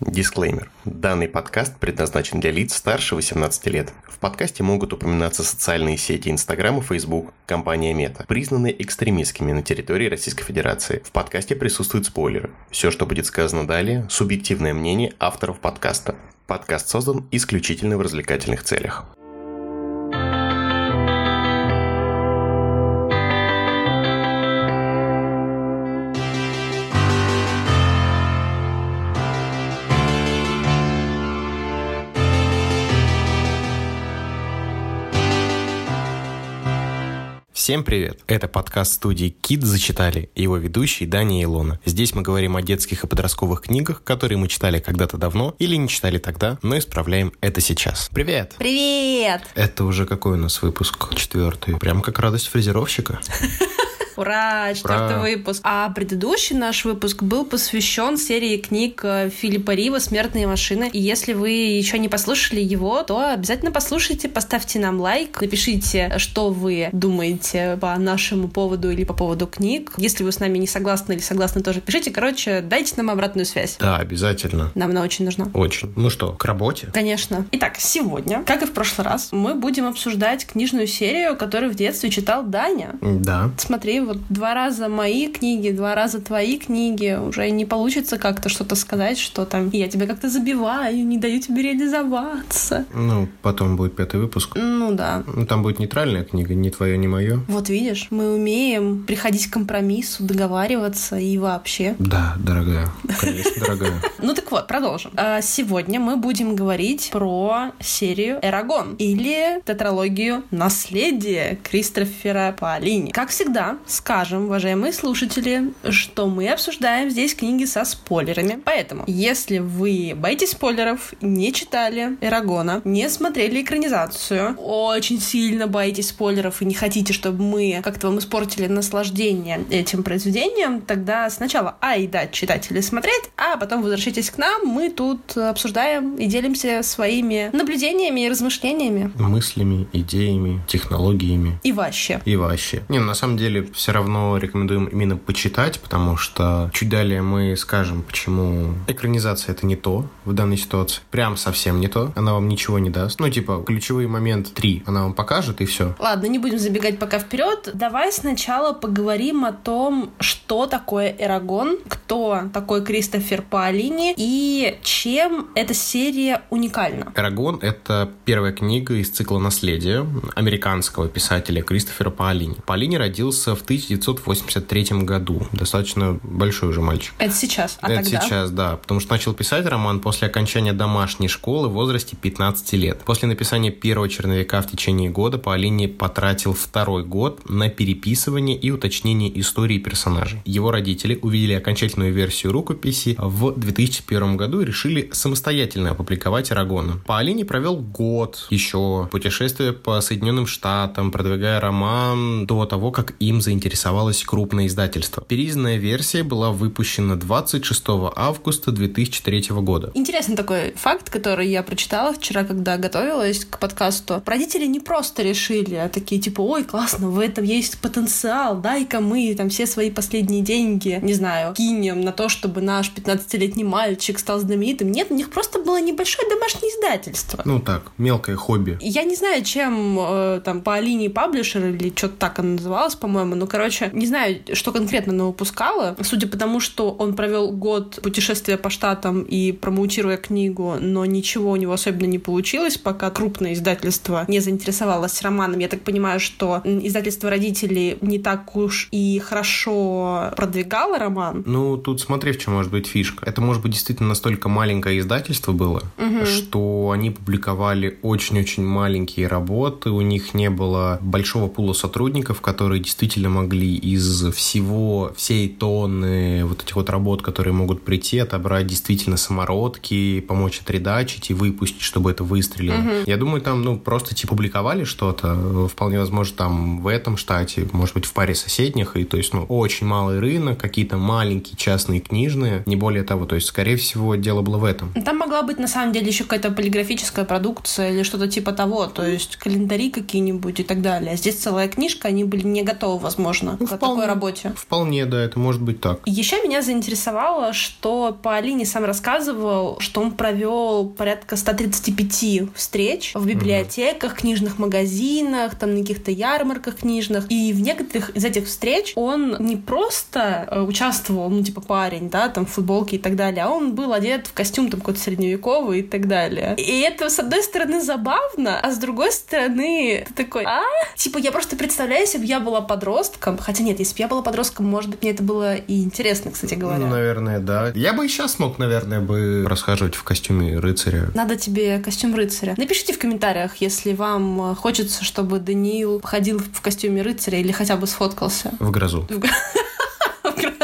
Дисклеймер. Данный подкаст предназначен для лиц старше 18 лет. В подкасте могут упоминаться социальные сети Инстаграм и Фейсбук, компания Мета, признанные экстремистскими на территории Российской Федерации. В подкасте присутствуют спойлеры. Все, что будет сказано далее, субъективное мнение авторов подкаста. Подкаст создан исключительно в развлекательных целях. Всем привет! Это подкаст студии Кит зачитали и его ведущий Дани Илона. Здесь мы говорим о детских и подростковых книгах, которые мы читали когда-то давно или не читали тогда, но исправляем это сейчас. Привет! Привет! Это уже какой у нас выпуск? Четвертый. Прям как радость фрезеровщика. Ура, четвертый Ура. выпуск. А предыдущий наш выпуск был посвящен серии книг э, Филиппа Рива «Смертные машины». И если вы еще не послушали его, то обязательно послушайте, поставьте нам лайк, напишите, что вы думаете по нашему поводу или по поводу книг. Если вы с нами не согласны или согласны, тоже пишите. Короче, дайте нам обратную связь. Да, обязательно. Нам она очень нужна. Очень. Ну что, к работе? Конечно. Итак, сегодня, как и в прошлый раз, мы будем обсуждать книжную серию, которую в детстве читал Даня. Да. Смотри, вот два раза мои книги, два раза твои книги, уже не получится как-то что-то сказать, что там я тебя как-то забиваю, не даю тебе реализоваться. Ну, потом будет пятый выпуск. Ну да. Ну, там будет нейтральная книга, не твое, не мое. Вот видишь, мы умеем приходить к компромиссу, договариваться и вообще. Да, дорогая, конечно, дорогая. Ну так вот, продолжим. А, сегодня мы будем говорить про серию Эрагон или тетралогию «Наследие» Кристофера Паолини. Как всегда, скажем, уважаемые слушатели, что мы обсуждаем здесь книги со спойлерами. Поэтому, если вы боитесь спойлеров, не читали Эрагона, не смотрели экранизацию, очень сильно боитесь спойлеров и не хотите, чтобы мы как-то вам испортили наслаждение этим произведением, тогда сначала а и дать читать или смотреть, а потом возвращайтесь к нам, мы тут обсуждаем и делимся своими наблюдениями и размышлениями. Мыслями, идеями, технологиями. И вообще. И вообще. Не, на самом деле, все равно рекомендуем именно почитать, потому что чуть далее мы скажем, почему экранизация это не то в данной ситуации. Прям совсем не то. Она вам ничего не даст. Ну, типа, ключевые моменты три она вам покажет, и все. Ладно, не будем забегать пока вперед. Давай сначала поговорим о том, что такое Эрагон, кто такой Кристофер Паолини и чем эта серия уникальна. Эрагон — это первая книга из цикла «Наследие» американского писателя Кристофера Паолини. Паолини родился в 1983 году. Достаточно большой уже мальчик. Это сейчас, а Это тогда? сейчас, да. Потому что начал писать роман после окончания домашней школы в возрасте 15 лет. После написания первого черновика в течение года Паолини потратил второй год на переписывание и уточнение истории персонажей. Его родители увидели окончательную версию рукописи в 2001 году и решили самостоятельно опубликовать Арагона. Паолини провел год еще путешествие по Соединенным Штатам, продвигая роман до того, как им заинтересовались заинтересовалось крупное издательство. Переизданная версия была выпущена 26 августа 2003 года. Интересный такой факт, который я прочитала вчера, когда готовилась к подкасту. Родители не просто решили, а такие типа, ой, классно, в этом есть потенциал, дай-ка мы там все свои последние деньги, не знаю, кинем на то, чтобы наш 15-летний мальчик стал знаменитым. Нет, у них просто было небольшое домашнее издательство. Ну так, мелкое хобби. Я не знаю, чем э, там по линии паблишер или что-то так оно называлось, по-моему, ну, короче, не знаю, что конкретно она выпускала. Судя по тому, что он провел год путешествия по штатам и промоутируя книгу, но ничего у него особенно не получилось, пока крупное издательство не заинтересовалось романом. Я так понимаю, что издательство родителей не так уж и хорошо продвигало роман. Ну, тут смотри, в чем может быть фишка. Это может быть действительно настолько маленькое издательство было, угу. что они публиковали очень-очень маленькие работы, у них не было большого пула сотрудников, которые действительно могли из всего, всей тонны вот этих вот работ, которые могут прийти, отобрать действительно самородки, помочь отредачить и выпустить, чтобы это выстрелило. Угу. Я думаю, там, ну, просто типа публиковали что-то, вполне возможно, там в этом штате, может быть, в паре соседних, и то есть, ну, очень малый рынок, какие-то маленькие частные книжные, не более того, то есть, скорее всего, дело было в этом. Там могла быть, на самом деле, еще какая-то полиграфическая продукция или что-то типа того, то есть, календари какие-нибудь и так далее. А здесь целая книжка, они были не готовы, возможно, возможно, ну, по вполне, такой работе. Вполне, да, это может быть так. Еще меня заинтересовало, что по Алине сам рассказывал, что он провел порядка 135 встреч в библиотеках, угу. книжных магазинах, там на каких-то ярмарках книжных. И в некоторых из этих встреч он не просто э, участвовал, ну, типа парень, да, там в футболке и так далее, а он был одет в костюм там какой-то средневековый и так далее. И это, с одной стороны, забавно, а с другой стороны, ты такой, а? Типа, я просто представляю, если бы я была подростком, хотя нет, если бы я была подростком, может быть, мне это было и интересно, кстати говоря. Ну, наверное, да. Я бы и сейчас мог, наверное, бы расхаживать в костюме рыцаря. Надо тебе костюм рыцаря. Напишите в комментариях, если вам хочется, чтобы Даниил ходил в костюме рыцаря или хотя бы сфоткался. В грозу. В грозу.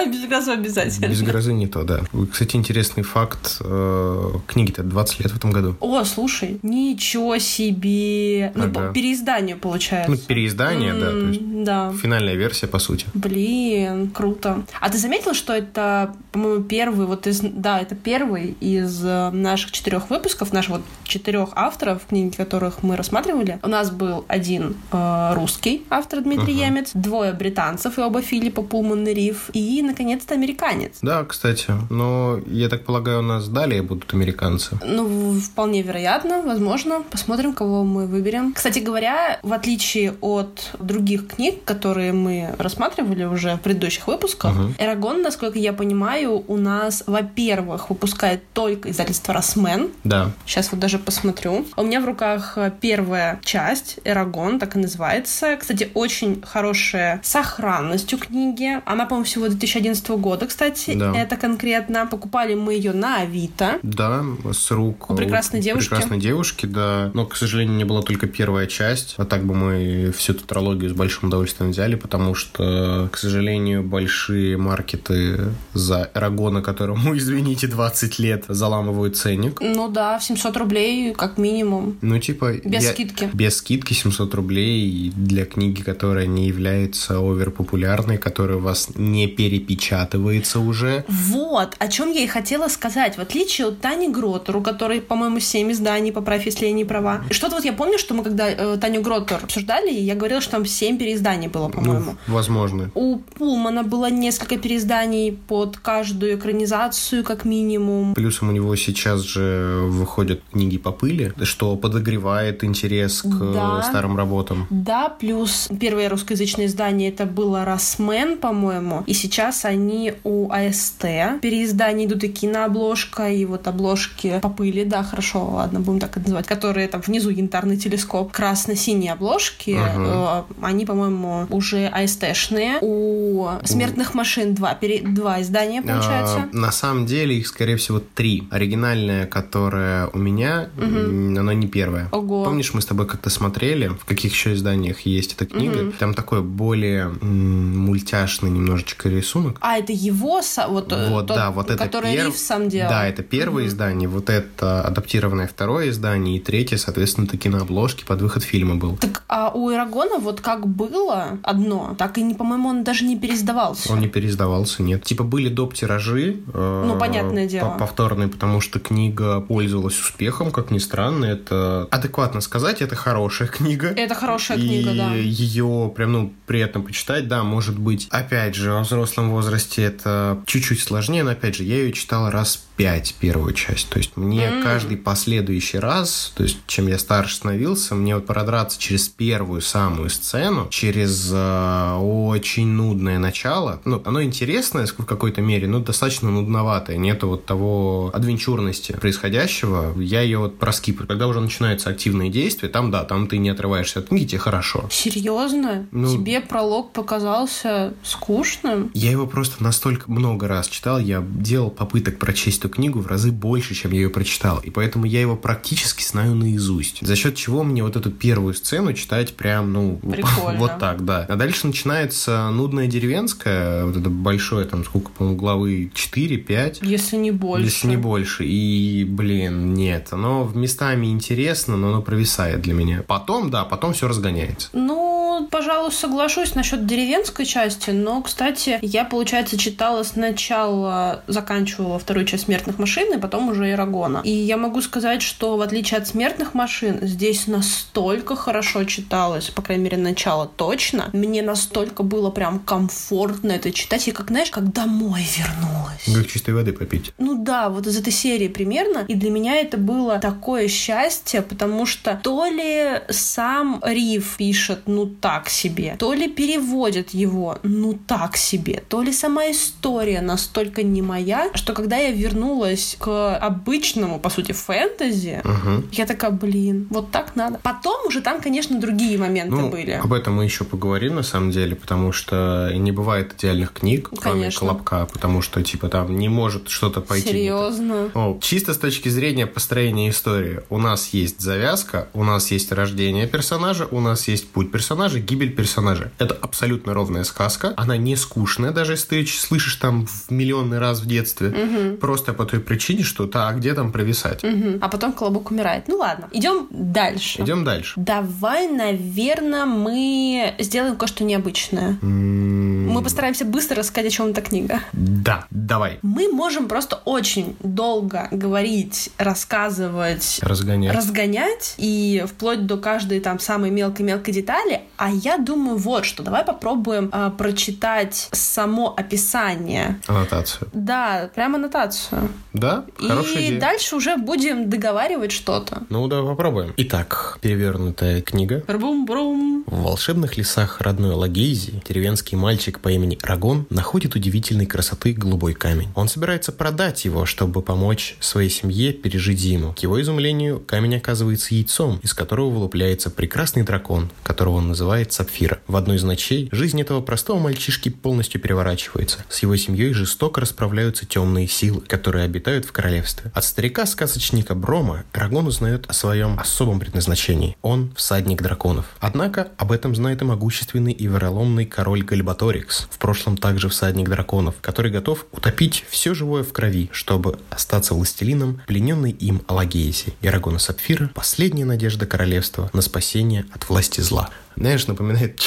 Без грозы обязательно. Без грозы не то, да. Кстати, интересный факт. Э, книге-то 20 лет в этом году. О, слушай, ничего себе. Ну, ага. по переизданию, получается. Ну, переиздание, да. То есть да. финальная версия, по сути. Блин, круто. А ты заметил, что это, по-моему, первый, вот из... Да, это первый из э, наших четырех выпусков, наших вот четырех авторов, книги которых мы рассматривали. У нас был один э, русский автор Дмитрий uh Емец, двое британцев, и оба Филиппа Пулман и Риф, и, наконец-то, американец. Да, кстати. Но, я так полагаю, у нас далее будут американцы. Ну, вполне вероятно, возможно. Посмотрим, кого мы выберем. Кстати говоря, в отличие от других книг, которые мы рассматривали уже в предыдущих выпусках, uh Эрагон, насколько я понимаю, у нас, во-первых, выпускает только издательство Росмен. Да. Сейчас вот даже посмотрю. У меня в руках первая часть, Эрагон, так и называется. Кстати, очень хорошая сохранность у книги. Она, по-моему, всего 2011 года, кстати, да. это конкретно. Покупали мы ее на Авито. Да, с рук у прекрасной девушки. Прекрасной девушки, да. Но, к сожалению, не была только первая часть. А так бы мы всю тетралогию с большим удовольствием взяли, потому что, к сожалению, большие маркеты за Эрагона, которому, извините, 20 лет, заламывают ценник. Ну да, в 700 рублей как минимум. Ну типа... Без я... скидки. Без скидки 700 рублей для книги, которая не является оверпопулярной, которая вас не перепечатывается уже. Вот, о чем я и хотела сказать. В отличие от Тани Гротер, у которой, по-моему, 7 изданий, поправь, если я не права. Что-то вот я помню, что мы когда э, Таню Гротер обсуждали, я говорила, что там 7 переизданий было, ну, по-моему. Ну, возможно. У Пулмана было несколько переизданий под каждую экранизацию, как минимум. Плюсом у него сейчас же выходят книги по пыли, что подогревает интерес к да. старым работам. Да, плюс первое русскоязычное издание это было Росмен, по-моему, и сейчас они у АСТ. Переиздания идут и кинообложка, и вот обложки по пыли, да, хорошо, ладно, будем так это называть, которые там внизу янтарный телескоп, красно-синие обложки, uh-huh. они, по-моему, уже АСТшные. У «Смертных машин» два, пере... два издания, получается. А, на самом деле их, скорее всего, три. Оригинальная, которая у меня, uh-huh. она не первая. Ого. Помнишь, мы с тобой как-то смотрели, в каких еще изданиях есть эта книга? Uh-huh. Там такой более м- мультяшный немножечко рисунок. А, это его, вот, э, вот тот, да, вот это который перв... Риф сам делал? Да, это первое mm-hmm. издание, вот это адаптированное второе издание, и третье, соответственно, таки на обложке под выход фильма был. Так, а у Ирагона вот как было одно, так и, по-моему, он даже не переиздавался. Он не переиздавался, нет. Типа были доп. тиражи. Э, ну, понятное дело. Повторные, потому что книга пользовалась успехом, как ни странно. Это адекватно сказать, это хорошая книга. Это хорошая книга, да. ее прям, ну, приятно почитать, да, может быть. Опять же, во взрослом возрасте это чуть-чуть сложнее, но опять же, я ее читал раз пять первую часть. То есть мне mm. каждый последующий раз, то есть чем я старше становился, мне вот продраться через первую самую сцену, через э, очень нудное начало, ну, оно интересное в какой-то мере, но достаточно нудноватое. Нету вот того адвенчурности происходящего. Я ее вот проскипаю. Когда уже начинаются активные действия, там, да, там ты не отрываешься от книги, тебе хорошо. Серьезно? Ну, Тебе пролог показался скучным? Я его просто настолько много раз читал, я делал попыток прочесть эту книгу в разы больше, чем я ее прочитал, и поэтому я его практически знаю наизусть. За счет чего мне вот эту первую сцену читать прям, ну, Прикольно. вот так, да. А дальше начинается нудная деревенская, вот это большое, там, сколько, по-моему, главы 4-5. Если не больше. Если не больше. И, блин, нет, оно местами интересно, но оно провисает для меня. Потом, да, потом все разгоняется. Ну, пожалуй, соглашусь насчет деревенской части, но, кстати, я получается, читала сначала, заканчивала вторую часть «Смертных машин», и потом уже «Ирагона». И я могу сказать, что в отличие от «Смертных машин», здесь настолько хорошо читалось, по крайней мере, начало точно. Мне настолько было прям комфортно это читать. И как, знаешь, как домой вернулась. Как чистой воды попить. Ну да, вот из этой серии примерно. И для меня это было такое счастье, потому что то ли сам Рив пишет, ну так себе, то ли переводит его, ну так себе, то ли сама история настолько не моя, что когда я вернулась к обычному, по сути, фэнтези, Угу. я такая, блин, вот так надо. Потом уже там, конечно, другие моменты Ну, были. об этом мы еще поговорим, на самом деле, потому что не бывает идеальных книг, кроме Конечно. Колобка, потому что, типа, там не может что-то пойти. Серьезно. О, чисто с точки зрения построения истории. У нас есть завязка, у нас есть рождение персонажа, у нас есть путь персонажа, гибель персонажа. Это абсолютно ровная сказка. Она не скучная, даже если ты слышишь там в миллионный раз в детстве. Просто по той причине, что так, где там провисать. Мгм. А потом колобок умирает. Ну ладно, идем дальше. Идем дальше. Давай, наверное, мы сделаем кое-что необычное. М, Мы постараемся быстро рассказать, о чем эта книга. Да, давай. Мы можем просто очень долго говорить, рассказывать, Разгонять. разгонять и вплоть до каждой там самой мелкой-мелкой детали. А я думаю, вот что. Давай попробуем а, прочитать само описание. Аннотацию. Да, прям аннотацию. Да, хорошая и идея. дальше уже будем договаривать что-то. Ну, давай попробуем. Итак, перевернутая книга. Брум-брум. В волшебных лесах родной Лагейзи деревенский мальчик по имени Рагон находит удивительной красоты голубой камень. Он собирается продать его, чтобы помочь своей семье пережить зиму. К его изумлению, камень оказывается яйцом, из которого вылупляется прекрасный дракон, которого он называет Сапфира. В одной из ночей жизнь этого простого мальчишки полностью переворачивается. С его семьей жестоко расправляются темные силы, которые обитают в королевстве. От старика-сказочника Брома Рагон узнает о своем особом предназначении. Он всадник драконов. Однако об этом знает и могущественный и вероломный король Гальбаторикс, в прошлом также всадник драконов, который готов утопить все живое в крови, чтобы остаться властелином, плененный им Алагейси. И Рагон и Сапфира – последняя надежда королевства на спасение от власти зла. Знаешь, напоминает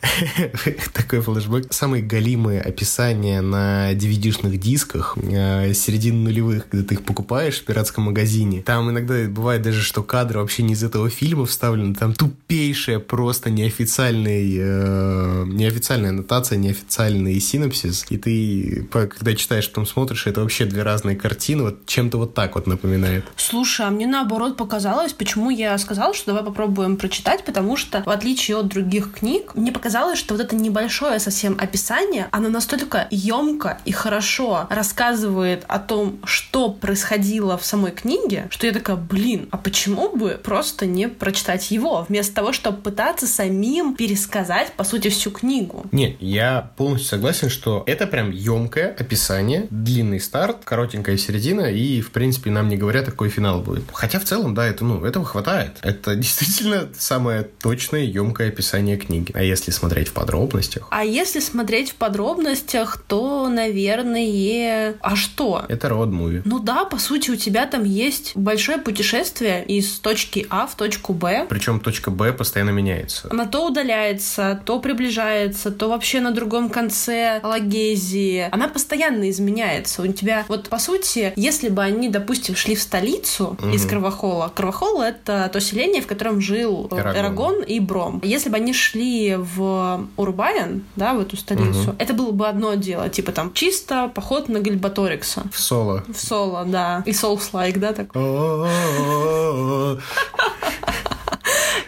такой флешбэк. Самые галимые описания на DVD-шных дисках э, середины нулевых, когда ты их покупаешь в пиратском магазине. Там иногда бывает даже, что кадры вообще не из этого фильма вставлены. Там тупейшая просто неофициальный, э, неофициальная аннотация, неофициальный синопсис. И ты, когда читаешь, потом смотришь, это вообще две разные картины. Вот чем-то вот так вот напоминает. Слушай, а мне наоборот показалось, почему я сказала, что давай попробуем прочитать, потому что, в отличие от других книг, мне показалось, что вот это небольшое совсем описание, оно настолько емко и хорошо рассказывает о том, что происходило в самой книге, что я такая, блин, а почему бы просто не прочитать его, вместо того, чтобы пытаться самим пересказать, по сути, всю книгу. Не, я полностью согласен, что это прям емкое описание, длинный старт, коротенькая середина, и, в принципе, нам не говорят, какой финал будет. Хотя, в целом, да, это, ну, этого хватает. Это действительно самое точное, емкое описание книги. А если смотреть в подробностях, А если смотреть в подробностях, то, наверное... А что? это род-муви. Ну да, по сути, у тебя там есть большое путешествие из точки А в точку Б. Причем точка Б постоянно меняется. Она то удаляется, то приближается, то вообще на другом конце Лагезии. Она постоянно изменяется. У тебя, вот по сути, если бы они, допустим, шли в столицу из Кровохола, Кровохол — это то селение, в котором жил э, Эрагон. И Бром. Если бы они шли в Урбайен, да, в эту столицу, это было бы одно дело, типа там чисто поход на Гальбаторикса. В соло. В соло, да. И соус-лайк, да, так.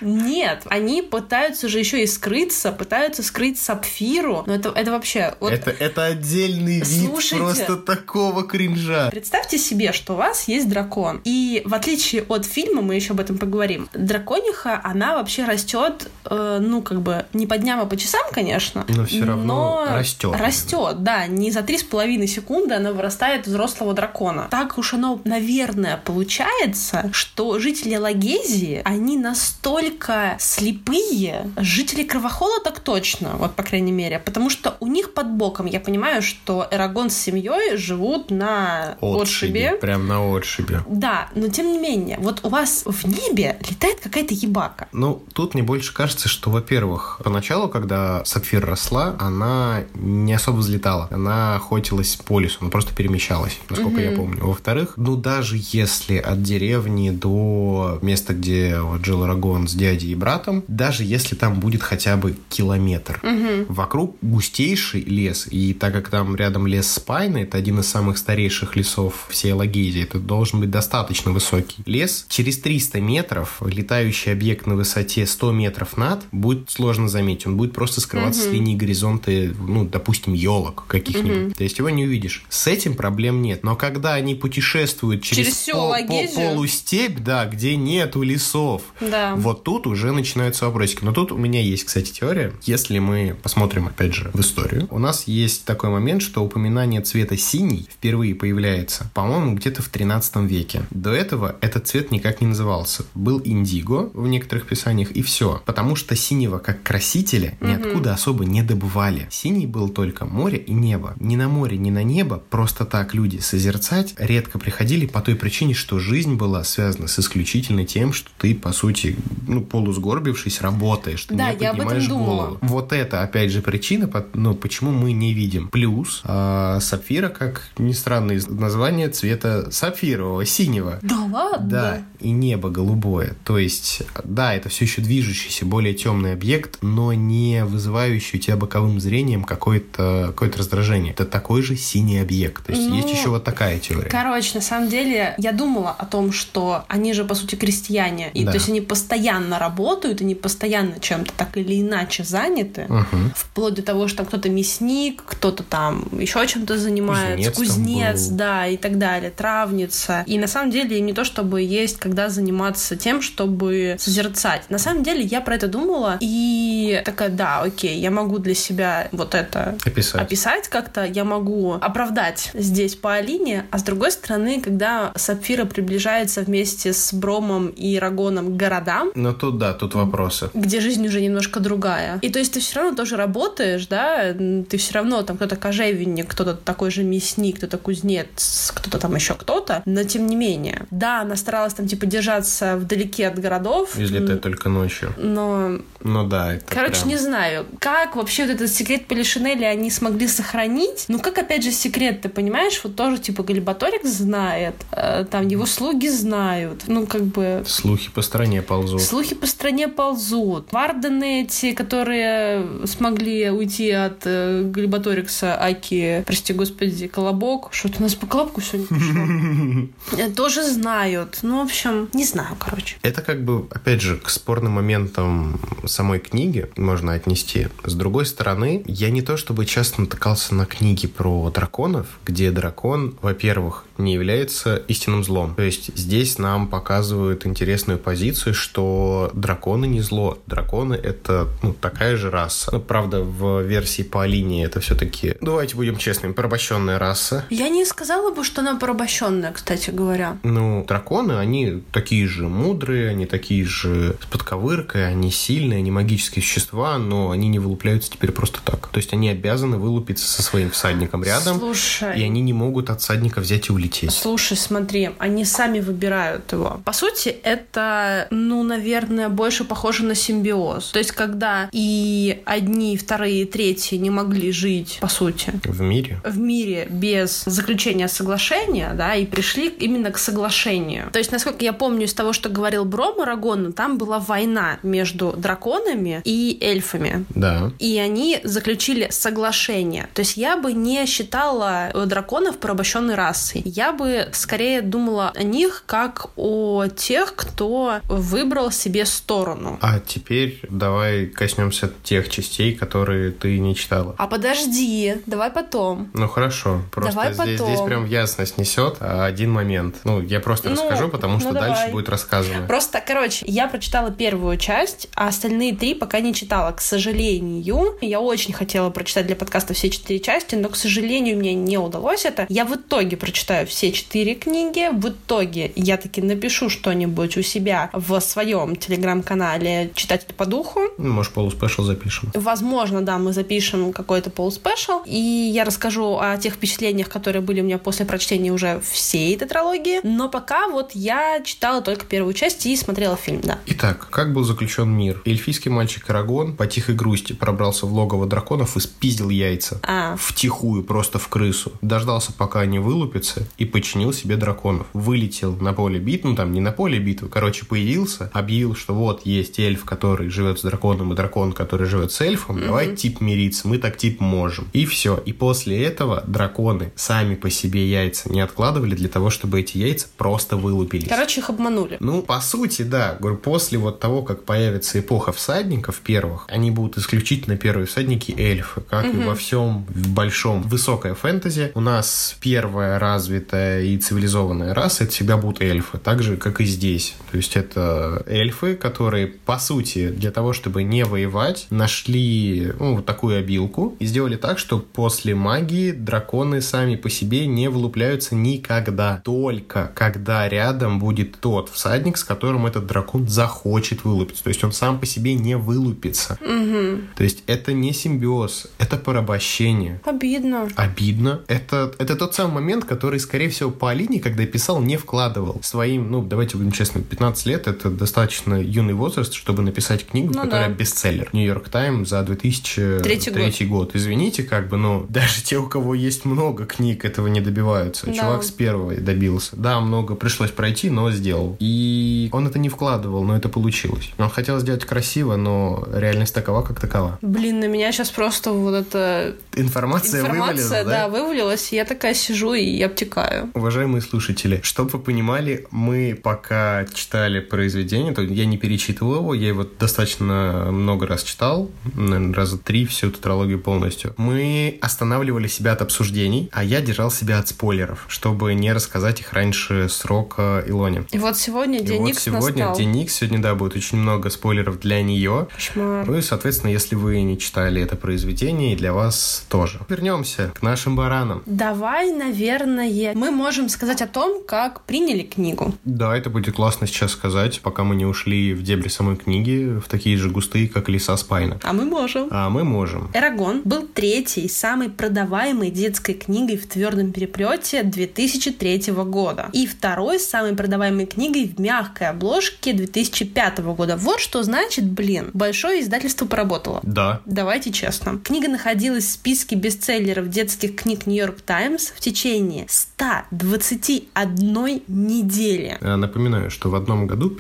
Нет, они пытаются же еще и скрыться, пытаются скрыть сапфиру. Но это, это вообще... Вот Это, это отдельный вид Слушайте. просто такого кринжа. Представьте себе, что у вас есть дракон. И в отличие от фильма, мы еще об этом поговорим, дракониха, она вообще растет, э, ну, как бы, не по дням, а по часам, конечно. Но всё равно растет. Растет, да. Не за три с половиной секунды она вырастает взрослого дракона. Так уж оно, наверное, получается, что жители Лагезии, они настолько настолько слепые. Жители Кровохола так точно, вот по крайней мере. Потому что у них под боком, я понимаю, что Эрагон с семьей живут на отшибе. отшибе. Прям на отшибе. Да, но тем не менее, вот у вас в небе летает какая-то ебака. Ну, тут мне больше кажется, что, во-первых, поначалу, когда Сапфир росла, она не особо взлетала. Она охотилась по лесу, она просто перемещалась, насколько mm-hmm. я помню. Во-вторых, ну, даже если от деревни до места, где вот жил Рагон с дядей и братом, даже если там будет хотя бы километр, mm-hmm. вокруг густейший лес, и так как там рядом лес Спайна, это один из самых старейших лесов всей Лагезии, это должен быть достаточно высокий лес. Через 300 метров летающий объект на высоте 100 метров над будет сложно заметить, он будет просто скрываться mm-hmm. с линии горизонта, ну, допустим, елок каких-нибудь. Mm-hmm. То есть его не увидишь. С этим проблем нет. Но когда они путешествуют через, через по, по, полустепь, да, где нету лесов, да. вот тут уже начинаются вопросики. Но тут у меня есть, кстати, теория. Если мы посмотрим, опять же, в историю, у нас есть такой момент, что упоминание цвета синий впервые появляется, по-моему, где-то в 13 веке. До этого этот цвет никак не назывался. Был индиго в некоторых писаниях, и все. Потому что синего как красителя ниоткуда особо не добывали. Синий был только море и небо. Ни на море, ни на небо просто так люди созерцать редко приходили по той причине, что жизнь была связана с исключительно тем, что ты, по сути, ну, полусгорбившись, работаешь, ты да, не поднимаешь голову. Думала. Вот это, опять же, причина, ну, почему мы не видим. Плюс э, сапфира, как ни странно, из названия цвета сапфирового, синего. Да ладно? Да, и небо голубое. То есть, да, это все еще движущийся, более темный объект, но не вызывающий у тебя боковым зрением какое-то какое раздражение. Это такой же синий объект. То есть, ну, есть еще вот такая теория. Короче, на самом деле, я думала о том, что они же, по сути, крестьяне. И да. то есть они постоянно работают, они постоянно чем-то так или иначе заняты. Угу. Вплоть до того, что там кто-то мясник, кто-то там еще чем-то занимается. Кузнец, кузнец да, и так далее, травница. И на самом деле не то, чтобы есть когда заниматься тем, чтобы созерцать. На самом деле я про это думала и такая, да, окей, я могу для себя вот это описать, описать как-то, я могу оправдать здесь по Алине, а с другой стороны, когда Сапфира приближается вместе с Бромом и Рагоном к городам... Ну тут да, тут вопросы. Где жизнь уже немножко другая. И то есть ты все равно тоже работаешь, да, ты все равно там кто-то кожевенник, кто-то такой же мясник, кто-то кузнец, кто-то там еще кто-то, но тем не менее. Да, она старалась там типа держаться вдалеке от городов. И взлетать только ночью. Но... Ну да, это Короче, прям... не знаю, как вообще вот этот секрет Полишинеля они смогли сохранить. Ну как опять же секрет, ты понимаешь, вот тоже типа Галибаторик знает, э, там его слуги знают, ну как бы... Слухи по стране ползут. Слухи по стране ползут. Вардены эти, которые смогли уйти от э, Галибаторикса, Аки, прости господи, Колобок. Что-то у нас по Колобку сегодня пошло. Тоже знают. Ну, в общем, не знаю, короче. Это как бы, опять же, к спорным моментам самой книги можно отнести. С другой стороны, я не то чтобы часто натыкался на книги про драконов, где дракон, во-первых, не является истинным злом. То есть здесь нам показывают интересную позицию, что драконы не зло. Драконы — это ну, такая же раса. Ну, правда, в версии по линии это все-таки, давайте будем честными, порабощенная раса. Я не сказала бы, что она порабощенная, кстати говоря. Ну, драконы, они такие же мудрые, они такие же с подковыркой, они сильные, они магические существа, но они не вылупляются теперь просто так. То есть они обязаны вылупиться со своим всадником рядом, Слушай. и они не могут от всадника взять и улететь. Слушай, смотри, они сами выбирают его. По сути, это, ну, наверное, больше похоже на симбиоз. То есть, когда и одни, и вторые, и третьи не могли жить, по сути. В мире? В мире без заключения соглашения, да, и пришли именно к соглашению. То есть, насколько я помню из того, что говорил Бром Арагону, там была война между драконами и эльфами. Да. И они заключили соглашение. То есть, я бы не считала драконов порабощенной расой. Я бы скорее думала о них как о тех, кто выбрал себе сторону. А теперь давай коснемся тех частей, которые ты не читала. А подожди, давай потом. Ну хорошо, просто давай здесь, потом. здесь прям ясность несет один момент. Ну, я просто Ну, расскажу, потому что ну, дальше давай. будет рассказано. Просто, короче, я прочитала первую часть, а остальные три пока не читала, к сожалению. Я очень хотела прочитать для подкаста все четыре части, но, к сожалению, мне не удалось это. Я в итоге прочитаю все четыре книги. В итоге я таки напишу что-нибудь у себя в своем телеграм-канале «Читать это по духу». Ну, может, полуспешл запишем. Возможно, да, мы запишем какой-то полуспешл, и я расскажу о тех впечатлениях, которые были у меня после прочтения уже всей тетралогии. Но пока вот я читала только первую часть и смотрела фильм, да. Итак, как был заключен мир? Эльфийский мальчик Арагон по тихой грусти пробрался в логово драконов и спиздил яйца. А. Втихую, просто в крысу. Дождался, пока они вылупятся, и починил себе драконов. Вылетел на поле битвы, ну там не на поле битвы, короче, появился, объявил, что вот есть эльф, который живет с драконом, и дракон, который живет с эльфом, mm-hmm. давай тип мириться, мы так тип можем. И все. И после этого драконы сами по себе яйца не откладывали для того, чтобы эти яйца просто вылупились. Короче, их обманули. Ну, по сути, да. Говорю, после вот того, как появится эпоха всадников первых, они будут исключительно первые всадники эльфы, как угу. и во всем большом высокое фэнтези. У нас первая развитая и цивилизованная раса это всегда будут эльфы, так же, как и здесь. То есть это эльфы, которые, по сути, для того, чтобы не воевать, нашли ну, вот такую обилку и сделали так, что после магии драконы сами по себе не вылупляются никогда. Только когда рядом будет тот всадник, с которым этот дракон захочет вылупиться. То есть он сам по себе не вылупится. Угу. То есть это не симбиоз, это порабощение. Обидно. Обидно. Это, это тот самый момент, который, скорее всего, по Алине, когда писал, не вкладывал. Своим, ну, давайте будем честны, 15 лет — это достаточно юный возраст, чтобы написать книгу, ну, которая да. бестселлер. Нью-Йорк Тайм за 2003 год. год. Извините, как бы, но даже те, у кого есть много книг, этого не добиваются. Да. Чувак с первого добился. Да, много пришлось пройти, но сделал. И он это не вкладывал, но это получилось. Он хотел сделать красиво, но реальность такова, как такова. Блин, на меня сейчас просто вот эта информация, информация вывалилась, да? да, вывалилась, я такая сижу и обтекаю. Уважаемые слушатели, чтобы вы понимали, мы пока читали произведение, то я не перечитывал его, я его достаточно много раз читал, наверное, раза три всю тетралогию полностью. Мы останавливали себя от обсуждений, а я держал себя от спойлеров, чтобы не рассказать их раньше срока Илоне. И вот сегодня день вот сегодня настал. день X, сегодня, да, будет очень много спойлеров для нее. Кошмар. Ну и, соответственно, если вы не читали это произведение, и для вас тоже. Вернемся к нашим баранам. Давай, наверное, мы можем сказать о том, как приняли книгу. Да, это будет классно сейчас сказать, пока мы не ушли в дебри самой книги, в такие же густые, как леса Спайна. А мы можем. А мы можем. Эрагон был третьей самой продаваемой детской книгой в твердом переплете 2003 года и второй самой продаваемой книгой в мягкой обложке 2005 года. Вот что значит, блин, большое издательство поработало. Да. Давайте честно. Книга находилась в списке бестселлеров детских книг Нью-Йорк Таймс в течение 121 недели. Я напоминаю, что в одном году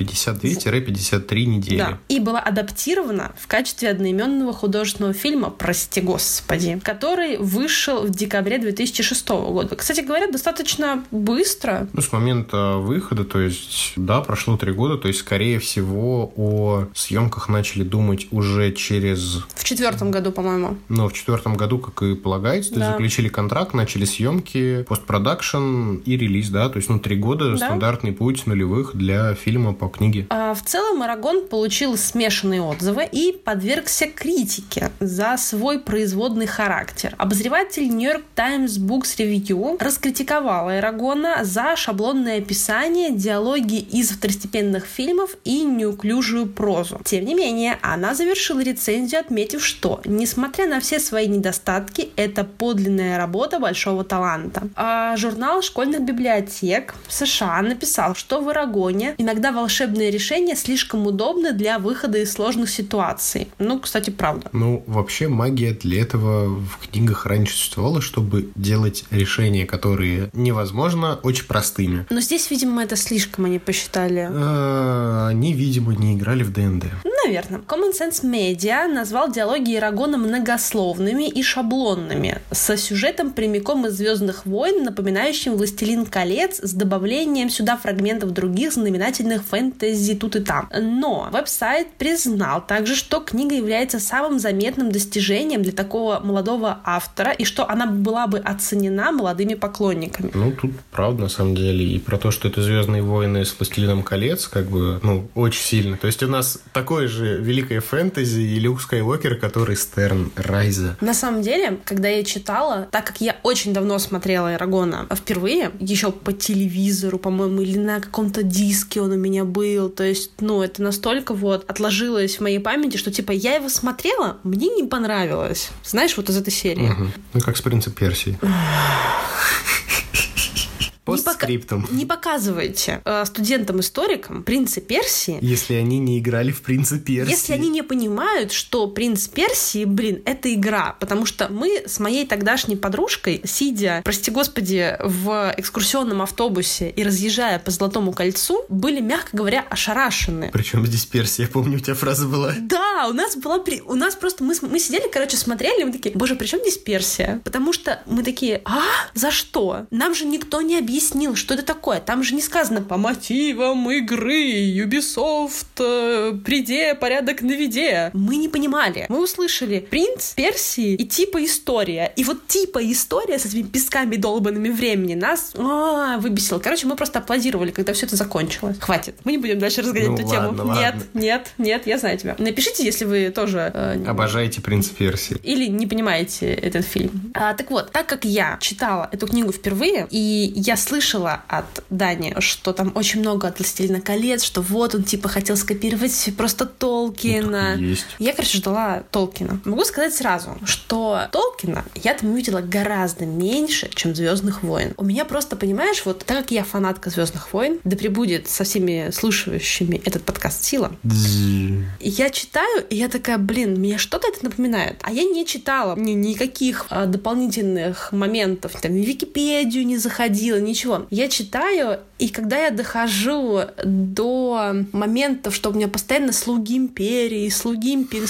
52-53 недели. Да. И была адаптирована в качестве одноименного художественного фильма, прости господи, который вышел в декабре 2006 года. Кстати говоря, достаточно быстро. Ну, с момента выхода, то есть, да, прошло три года, то есть, скорее всего, о съемках начали думать уже через... В четвертом году, по-моему. Ну, в четвертом году, как и полагается, то да. есть, заключили контракт, начали съемки, постпродакшн и релиз, да, то есть, ну, три года да. стандартный путь нулевых для фильма по книге. А, в целом, Арагон получил смешанные отзывы и подвергся критике за свой производный характер. Обозреватель York Times Books Review раскритиковал Арагона за шаблонное описание, диалоги из второстепенных фильмов и неуклюжую прозу. Тем не менее, она завершила рецензию, отметив, что, несмотря на все свои недостатки, это подлинная работа большого таланта. А журнал школьных библиотек США написал, что в Арагоне иногда волшебные решения слишком удобны для выхода из сложных ситуаций. Ну, кстати, правда. Ну, вообще магия для этого в книгах раньше существовала, чтобы делать решения, которые невозможно, очень простыми. Но здесь, видимо, это слишком они посчитали. А, они, видимо, не играли в ДНД. Наверное. Common Sense Media назвал диалоги Ирагона многословными и шаблонными, со сюжетом прямиком из «Звездных войн», напоминающим «Властелин колец» с добавлением сюда фрагментов других знаменательных фэнтези тут и там. Но веб-сайт признал также, что книга является самым заметным достижением для такого молодого автора и что она была бы оценена молодыми поклонниками. Ну, тут правда, на самом деле. И про то, что это «Звездные войны» с «Властелином колец», как бы, ну, очень сильно. То есть у нас такое же великое фэнтези и Люк Скайуокер, который Стерн Райза. На самом деле, когда я читала, так как я очень давно смотрела Эрагона впервые, еще по телевизору, по-моему, или на каком-то диске он у меня был, то есть, ну, это настолько вот отложилось в моей памяти, что, типа, я его смотрела, мне не понравилось. Знаешь, вот из этой серии. Угу. Ну, как с принцип Персии. Постскриптум. Не, пока... не показывайте э, студентам-историкам принца Персии. Если они не играли в принца Персии. Если они не понимают, что принц Персии, блин, это игра. Потому что мы с моей тогдашней подружкой, сидя, прости господи, в экскурсионном автобусе и разъезжая по Золотому кольцу, были, мягко говоря, ошарашены. Причем здесь Персия, я помню, у тебя фраза была. Да, у нас была... У нас просто... Мы, мы сидели, короче, смотрели, мы такие, боже, при чем здесь Персия? Потому что мы такие, а? За что? Нам же никто не объяснил объяснил, что это такое. Там же не сказано по мотивам игры Ubisoft, э, приде, порядок на виде. Мы не понимали. Мы услышали принц Персии и типа история. И вот типа история с этими песками долбанными времени нас а, выбесила. Короче, мы просто аплодировали, когда все это закончилось. Хватит. Мы не будем дальше разгонять ну, эту ладно, тему. Ладно. Нет, нет, нет, я знаю тебя. Напишите, если вы тоже... Э, Обожаете принц Персии. Или не понимаете этот фильм. А, так вот, так как я читала эту книгу впервые, и я слышала от Дани, что там очень много от «Властелина колец», что вот он типа хотел скопировать просто Толкина. Ну, есть. Я, короче, ждала Толкина. Могу сказать сразу, что Толкина я там увидела гораздо меньше, чем Звездных войн. У меня просто, понимаешь, вот так как я фанатка Звездных войн, да прибудет со всеми слушающими этот подкаст сила. Я читаю, и я такая, блин, мне что-то это напоминает. А я не читала ни, никаких а, дополнительных моментов, там, в Википедию не заходила, ничего. Я читаю, и когда я дохожу до моментов, что у меня постоянно слуги империи, слуги империи,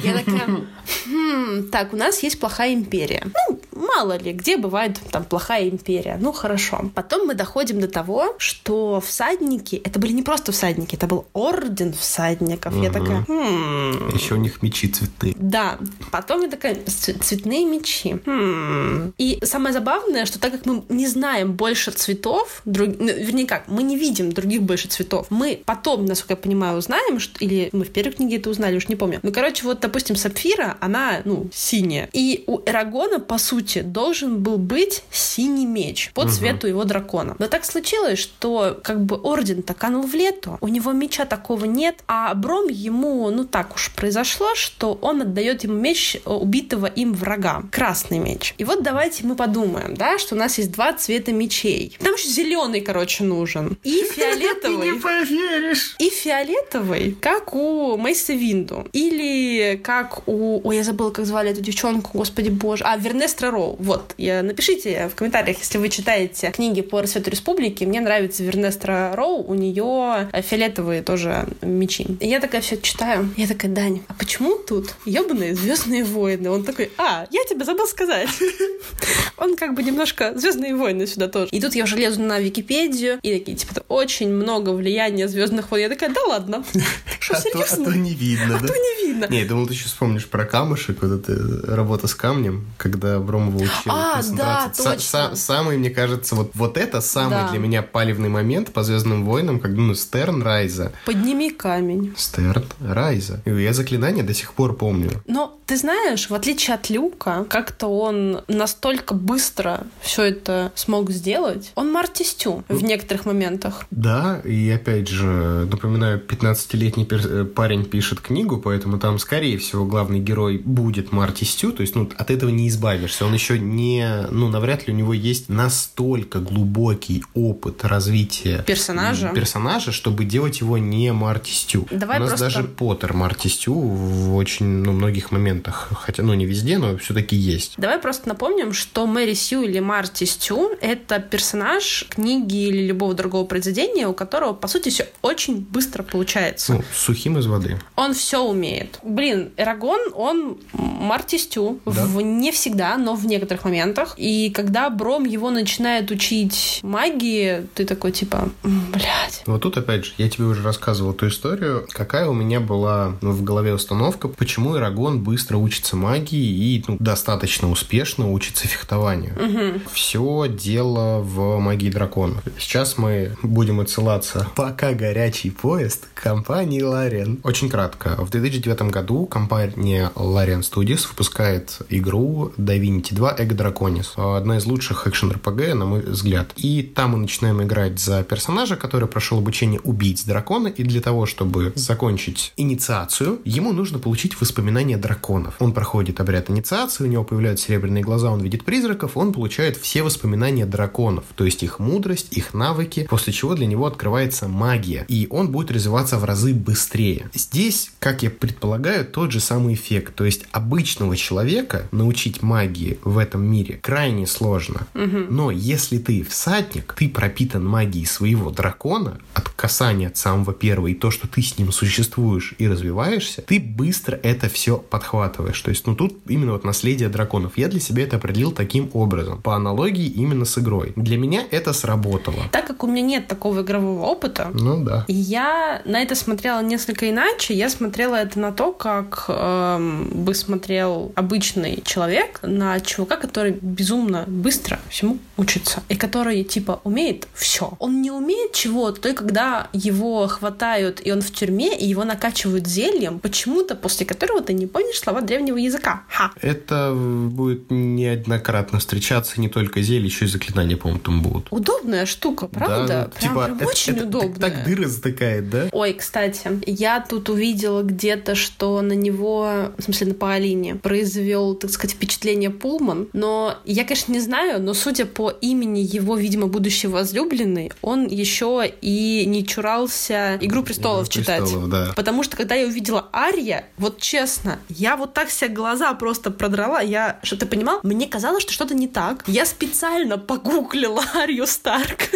я такая, хм, так, у нас есть плохая империя. Ну, мало ли, где бывает там плохая империя. Ну, хорошо. Потом мы доходим до того, что всадники, это были не просто всадники, это был орден всадников. Я такая, хм. Еще у них мечи цветные. Да. Потом я такая, цветные мечи. Хм. И самое забавное, что так как мы не знаем больше цветов, друг... Ну, вернее как, мы не видим других больше цветов. Мы потом, насколько я понимаю, узнаем, что... или мы в первой книге это узнали, уж не помню. Ну, короче, вот, допустим, Сапфира, она, ну, синяя. И у Эрагона, по сути, должен был быть синий меч по цвету угу. его дракона. Но так случилось, что как бы орден-то канул в лету, у него меча такого нет, а Бром ему, ну так уж произошло, что он отдает ему меч э, убитого им врага. Красный меч. И вот давайте мы подумаем, да, что у нас есть два цвета мечей. Там еще зеленый, короче, нужен. И фиолетовый. не поверишь. И фиолетовый, как у Мейса Винду. Или как у... Ой, я забыла, как звали эту девчонку, господи боже. А, Вернестра Роу. Вот. Я... Напишите в комментариях, если вы читаете книги по Рассвету Республики. Мне нравится Вернестра Роу. У нее фиолетовые тоже мечи. И я такая все читаю. Я такая, Дань, а почему тут ебаные Звездные войны? Он такой, а, я тебе забыл сказать. Он как бы немножко Звездные войны сюда тоже. И тут я уже лезу на Википедию, и такие, типа, очень много влияния Звездных войн. Я такая, да ладно. Что, серьезно? А то не видно? А то не видно. Не, я думал, ты еще вспомнишь про камушек, вот эта работа с камнем, когда Бромова учил А, да, точно. Самый, мне кажется, вот, вот это самый для меня палевный момент по Звездным войнам, когда, ну, Стерн Райза. Подними камень. Стерн Райза. И я заклинание до сих пор помню. Но ты знаешь, в отличие от Люка, как-то он настолько быстро все это смог сделать. Он Марти Стю в некоторых моментах. Да, и опять же, напоминаю, 15-летний э, парень пишет книгу, поэтому там, скорее всего, главный герой будет Марти Стю, то есть, ну, от этого не избавишься. Он еще не, ну, навряд ли у него есть настолько глубокий опыт развития персонажа, персонажа чтобы делать его не Марти Стю. Давай у нас просто... даже Поттер Марти Стю в очень, ну, многих моментах, хотя, ну, не везде, но все-таки есть. Давай просто напомним, что Мэри Сью или Марти Стю — это персонаж книги или любого другого произведения, у которого, по сути, все очень быстро получается. Ну, сухим из воды. Он все умеет. Блин, Эрагон, он Марти Стю. Да? В, не всегда, но в в некоторых моментах. И когда Бром его начинает учить магии, ты такой типа, блядь. Вот тут опять же, я тебе уже рассказывал эту историю, какая у меня была ну, в голове установка, почему Ирагон быстро учится магии и ну, достаточно успешно учится фехтованию. Угу. Все дело в магии дракона. Сейчас мы будем отсылаться пока горячий поезд компании Лариан. Очень кратко. В 2009 году компания Larian Studios выпускает игру Divinity 2 Egg Draconis. Одна из лучших экшен-РПГ, на мой взгляд. И там мы начинаем играть за персонажа, который прошел обучение убийц дракона, и для того, чтобы закончить инициацию, ему нужно получить воспоминания драконов. Он проходит обряд инициации, у него появляются серебряные глаза, он видит призраков, он получает все воспоминания драконов, то есть их мудрость, их навыки, после чего для него открывается магия, и он будет развиваться в разы быстрее. Здесь, как я предполагаю, тот же самый эффект, то есть обычного человека научить магии в этом мире крайне сложно. Угу. Но если ты всадник, ты пропитан магией своего дракона, от касания от самого первого, и то, что ты с ним существуешь и развиваешься, ты быстро это все подхватываешь. То есть, ну тут именно вот наследие драконов. Я для себя это определил таким образом, по аналогии именно с игрой. Для меня это сработало. Так как у меня нет такого игрового опыта, Ну да. я на это смотрела несколько иначе. Я смотрела это на то, как эм, бы смотрел обычный человек на чувака, который безумно быстро всему учится. И который, типа, умеет все. Он не умеет чего-то, только когда его хватают, и он в тюрьме, и его накачивают зельем, почему-то после которого ты не помнишь слова древнего языка. Ха! Это будет неоднократно встречаться, не только зелье, еще и заклинания, по-моему, там будут. Удобная штука, правда? Да, Прям, типа, прям это- очень это так- удобная. Так, дыры затыкает, да? Ой, кстати, я тут увидела где-то, что на него, в смысле на Паолине, произвел, так сказать, впечатление Пулман. Но я, конечно, не знаю, но судя по имени его, видимо, будущей возлюбленной, он еще и не чурался «Игру престолов» «Игру читать. престолов», да. Потому что, когда я увидела Ария, вот честно, я вот так себе глаза просто продрала. Я, что ты понимал, мне казалось, что что-то не так. Я специально погуглила Арию Старк.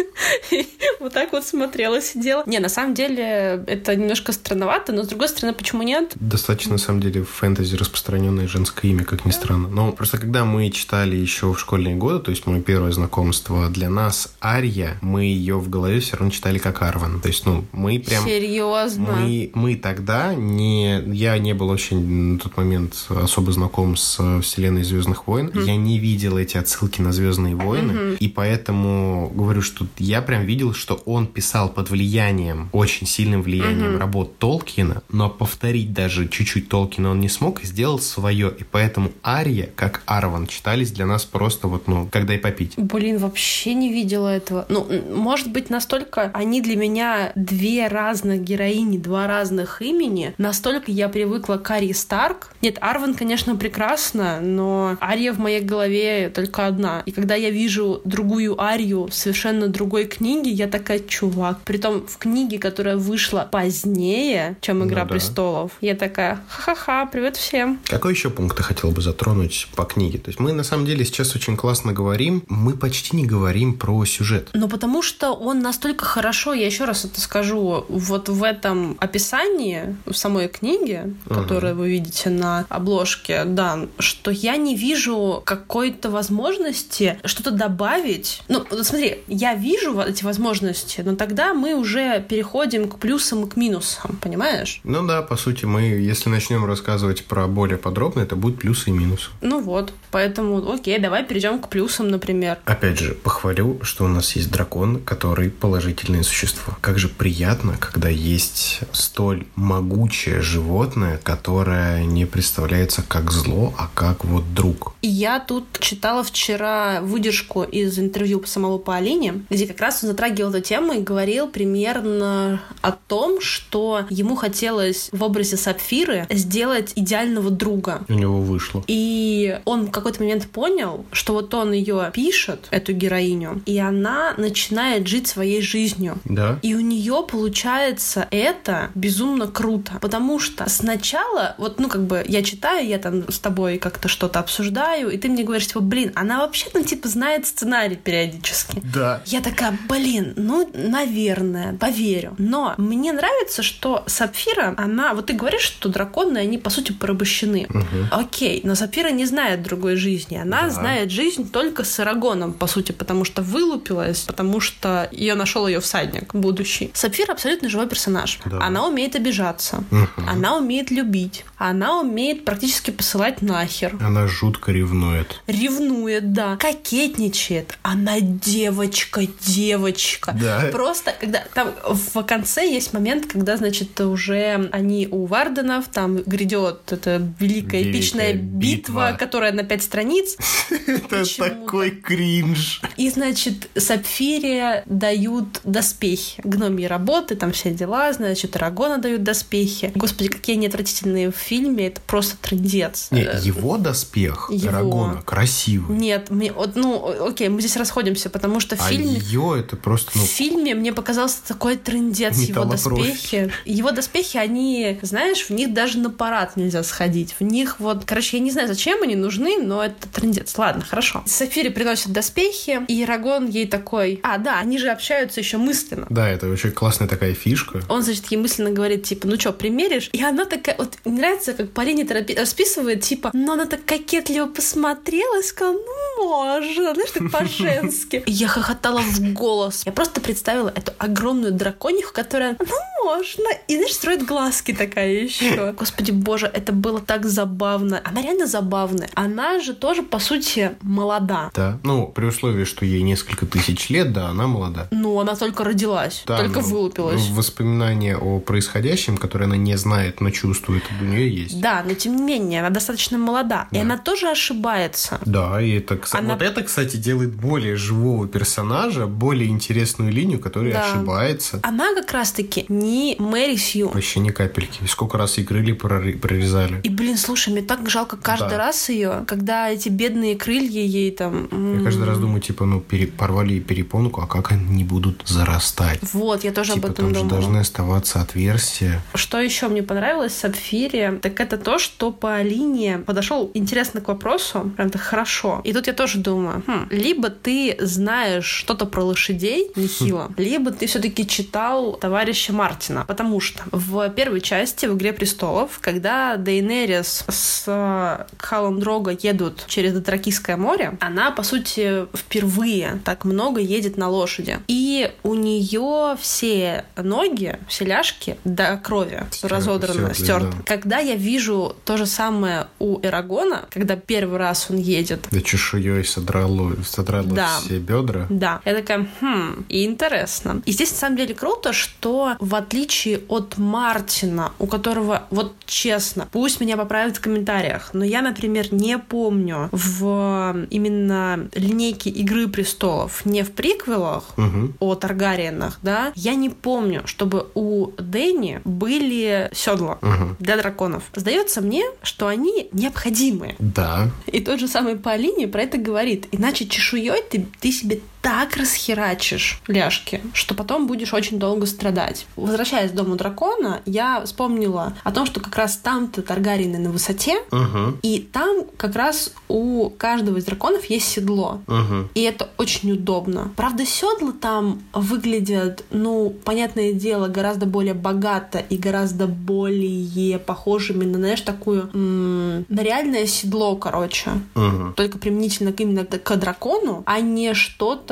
Вот так вот смотрела, сидела. Не, на самом деле, это немножко странновато, но с другой стороны, почему нет? Достаточно, на самом деле, в фэнтези распространенное женское имя, как ни странно. Но просто когда мы читали еще в школьные годы, то есть мое первое знакомство, для нас Ария, мы ее в голове все равно читали как Арван. То есть, ну, мы прям... Серьезно. Мы, мы тогда не... Я не был очень на тот момент особо знаком с вселенной Звездных войн. Я не видел эти отсылки на Звездные войны. И поэтому говорю, что я прям видел, что он писал под влиянием, очень сильным влиянием работ Толкина, но повторить даже чуть-чуть Толкина он не смог и сделал свое. И поэтому Ария, как Арван, читались для нас просто вот, ну, когда и попить. Блин, вообще не видела этого. Ну, может быть, настолько они для меня две разных героини, два разных имени. Настолько я привыкла к Арии Старк. Нет, Арван, конечно, прекрасно, но Ария в моей голове только одна. И когда я вижу другую Арию в совершенно другой книге, я такая, чувак. Притом в книге, которая вышла позднее, чем «Игра Ну да. престолов», я такая, ха-ха-ха, привет всем. Какой еще пункт ты хотел бы затронуть по книге? То есть мы на самом деле сейчас очень классно говорим, мы почти не говорим про сюжет. Ну, потому что он настолько хорошо, я еще раз это скажу, вот в этом описании, в самой книге, Ага. которую вы видите на обложке, да, что я не вижу какой-то возможности что-то добавить. Ну, смотри, я вижу эти возможности, но тогда мы уже переходим к плюсам и к минусам, понимаешь? Ну да, по сути, мы, если начнем рассказывать про более подробно, это будут плюсы и минусы. Ну вот, поэтому, окей, давай перейдем к плюсам, например. Опять же, похвалю, что у нас есть дракон, который положительное существо. Как же приятно, когда есть столь могучее животное, которое не представляется как зло, а как вот друг. И я тут читала вчера выдержку из интервью самого Паолини, где как раз он затрагивал эту тему и говорил примерно о том, что ему хотелось в образе Сапфиры сделать идеального друга. У него вышло. И он в какой-то момент понял, что вот он ее пишет, эту героиню, и она начинает жить своей жизнью. Да? И у нее получается это безумно круто, потому что сначала, вот, ну, как бы я читаю, я там с тобой как-то что-то обсуждаю, и ты мне говоришь, типа, блин, она вообще, ну, типа, знает сценарий периодически. Да. Я такая, блин, ну, наверное, поверю. Но мне нравится, что Сапфира, она, вот ты говоришь, что драконы, они, по сути, порабощены. Угу. Окей, но Сапфира не знает другой жизни. Она Да. знает жизнь только с Арагоном, по сути, потому что вылупилась, потому что ее нашел ее всадник будущий. Сапфира абсолютно живой персонаж. Да. Она умеет обижаться, Мгм. она умеет любить, она умеет практически посылать нахер. Она жутко ревнует. Ревнует, да, кокетничает. Она девочка, девочка. Да. Просто, когда там в конце есть момент, когда, значит, уже они у Варденов, там грядет эта великая, Великая эпичная битва, битва. которая на пять страниц. Это такой кринж. И, значит, Сапфире дают доспехи. Гномьи работы, там все дела, значит, Арагона дают доспехи. Господи, какие они отвратительные в фильме, это просто трындец. Не, Э, его доспех его. Арагона красивый. Нет, мне, вот, ну, окей, мы здесь расходимся, потому что в А фильме... ее это просто, ну, В фильме мне показался такой трендец его доспехи. Его доспехи, они, знаешь, в них даже на парад нельзя сходить. В них вот, короче, я не знаю, зачем они нужны, но это трендец. Ладно, хорошо. Сафире приносят доспехи, и Ирагон ей такой... А, да, они же общаются еще мысленно. да, это очень классная такая фишка. Он, значит, ей мысленно говорит, типа, ну что, примеришь? И она такая, вот, мне нравится, как Полине расписывает, типа, но она так кокетливо посмотрела и сказала, ну, можно, знаешь, так по-женски. Я хохотала в голос. Я просто представила эту огромную дракониху, которая, ну, можно. И, знаешь, строит глазки такая еще. Господи боже, это было так забавно. Она реально забавная. Она же тоже, по сути, молода. Да. Ну, при условии, что ей несколько тысяч лет, да, она молода. Ну, она только родилась, Да, только ну, вылупилась. Воспоминания о происходящем, которые она не знает, но чувствует, у нее есть. Да, но тем не менее, она достаточно молода. И Да. она тоже ошибается. Да, и это, Она- вот это, кстати, делает более живого персонажа, более интересную линию, которая Да. ошибается. Она как раз-таки не Мэри Сью. Вообще ни капельки. Сколько раз проры- прорезали. И, блин, слушай, мне так жалко каждый Да. раз ее, когда эти бедные крылья ей там... Я каждый раз думаю, типа, ну, пере- порвали перепонку, а как они будут зарастать? Вот, я тоже Типа, об этом там же думала. должны оставаться отверстия. Что еще мне понравилось в Сапфире, так это то, что по линии подошел интересно к вопросу, прям так хорошо. И тут я тоже думаю, хм, либо ты знаешь что-то про лошадей нехило, либо ты все-таки читал товарища Мартина, потому что в первой части в «Игре престолов», когда Дейнерис с э, Халом Дрога едут через Дотракийское море, она, по сути, впервые так много едет на лошади. И у нее все ноги, все ляжки до крови разодраны, стёрты, стерты. да. Когда я вижу то же самое у Эрагона, когда первый раз он едет, Да чешуей содрало, содрало Да. все бедра. да, я такая, хм, и интересно. И здесь на самом деле круто, что в отличие от Мартина, у которого, вот честно, пусть меня поправят в комментариях, но я, например, не помню в именно линейке Игры престолов, не в приквелах, Мгм. о Таргариенах, да, я не помню, чтобы у Дэнни были седла Мгм. для драконов. Сдается мне, что они необходимы. Да. И тот же самый Полини про это говорит. Иначе чешуей ты, ты себе так расхерачишь ляжки, что потом будешь очень долго страдать. Возвращаясь к Дому Дракона, я вспомнила о том, что как раз там-то Таргариены на высоте, Мгм. и там как раз у каждого из драконов есть седло. Мгм. И это очень удобно. Правда, седла там выглядят, ну, понятное дело, гораздо более богато и гораздо более похожими на, знаешь, такую м, на реальное седло, короче. Мгм. Только применительно именно к дракону, а не что-то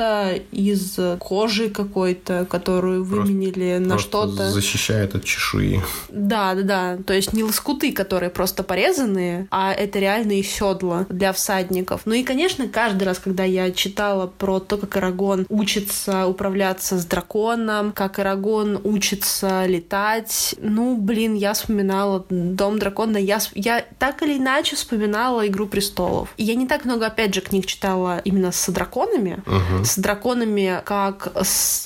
из кожи какой-то, которую выменили на что-то. защищает от чешуи. Да, да, да. То есть не лоскуты, которые просто порезанные, а это реальные седла для всадников. Ну и, конечно, каждый раз, когда я читала про то, как Арагон учится управляться с драконом, как Арагон учится летать, ну, блин, я вспоминала Дом дракона, я, я так или иначе вспоминала Игру престолов. И я не так много, опять же, книг читала именно с драконами, Мгм. С драконами как с,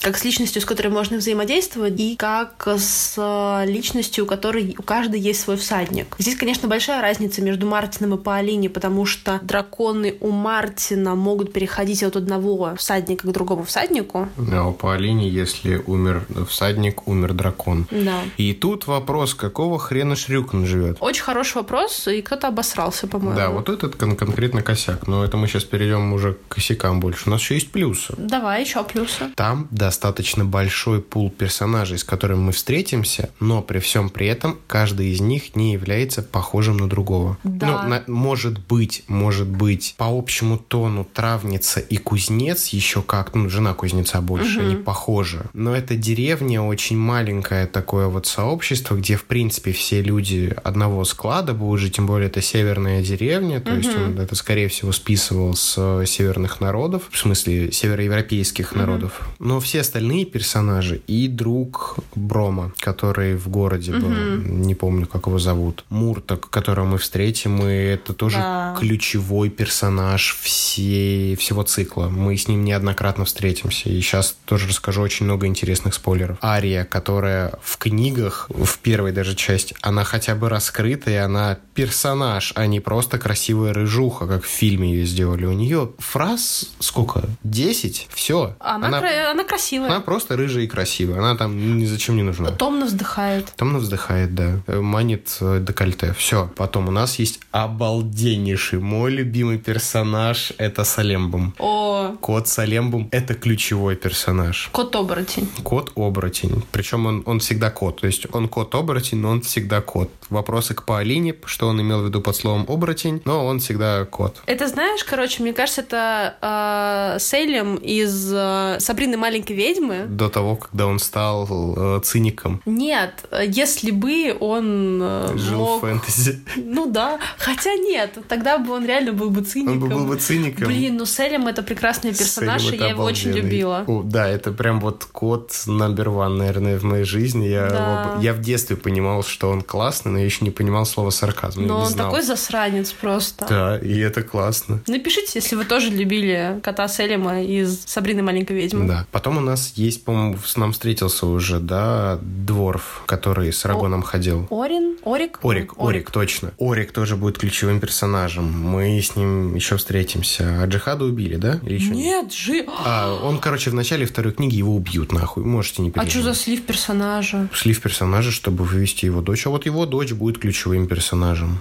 как с личностью, с которой можно взаимодействовать, и как с личностью, у которой у каждой есть свой всадник. Здесь, конечно, большая разница между Мартином и Паолини, потому что драконы у Мартина могут переходить от одного всадника к другому всаднику. А у Паолини, если умер всадник, умер дракон. Да. И тут вопрос, какого хрена Шрюкан живет? Очень хороший вопрос, и кто-то обосрался, по-моему. Да, вот этот кон- конкретно косяк. Но это мы сейчас перейдем уже к косякам больше. У нас еще есть плюсы. Давай еще плюсы. Там достаточно большой пул персонажей, с которыми мы встретимся, но при всем при этом каждый из них не является похожим на другого. Да. Ну, на- может быть, может быть, по общему тону травница и кузнец еще как, ну, жена кузнеца больше, Мгм. не похожи. Но эта деревня очень маленькое такое вот сообщество, где, в принципе, все люди одного склада будут жить, тем более это северная деревня, то есть он это, скорее всего, списывал с э, северных народов, в смысле североевропейских народов. Но все остальные персонажи и друг Брома, который в городе был, не помню, как его зовут, Мурток, которого мы встретим, и это тоже Да. ключевой персонаж всей, всего цикла. Мы с ним неоднократно встретимся. И сейчас тоже расскажу очень много интересных спойлеров. Ария, которая в книгах, в первой даже части, она хотя бы раскрыта, и она персонаж, а не просто красивая рыжуха, как в фильме ее сделали. У нее фраз сколько? Десять? Все. Она, кра- она красивая. она просто рыжая и красивая. Она там ни зачем не нужна. Томно вздыхает. Томно вздыхает, да. Манит э, декольте. Все. Потом у нас есть обалденнейший мой любимый персонаж. Это Салембум. О, Кот Салембум — это ключевой персонаж. кот-оборотень. Кот-оборотень. Причем он, он всегда кот. То есть он кот-оборотень, но он всегда кот. Вопросы к Паолине, что он имел в виду под словом оборотень, но он всегда кот. Это знаешь, короче, мне кажется, это э, Сейлем из э, Сабрины маленькой ведьмы. До того, когда он стал э, циником. Нет, если бы он э, Жил мог... в фэнтези. Ну да, хотя нет, тогда бы он реально был бы циником. Он бы был бы циником. Блин, ну Селем это прекрасный персонаж, Селим и я его очень любила. О, да, это прям вот кот номер one, наверное, в моей жизни. Я, Да. его- я в детстве понимал, что он классный, но я еще не понимал слова сарказм. Но он знал. такой засранец просто. Да, и это классно. Напишите, если вы тоже любили кота Селема из Сабрины маленькой ведьмы. Да. Потом у нас есть, по-моему, с нам встретился уже, да, Дворф, который с Рагоном ходил. Орин? Орик? Орик, Орик, точно. Орик тоже будет ключевым персонажем. Мы с ним еще встретимся. А Джихада убили, да? Или еще Нет, жи... А, он, короче, в начале второй книги его убьют, нахуй. Можете не А переживать. что за слив персонажа? слив персонажа, чтобы вывести его дочь. А вот его дочь будет ключевым персонажем.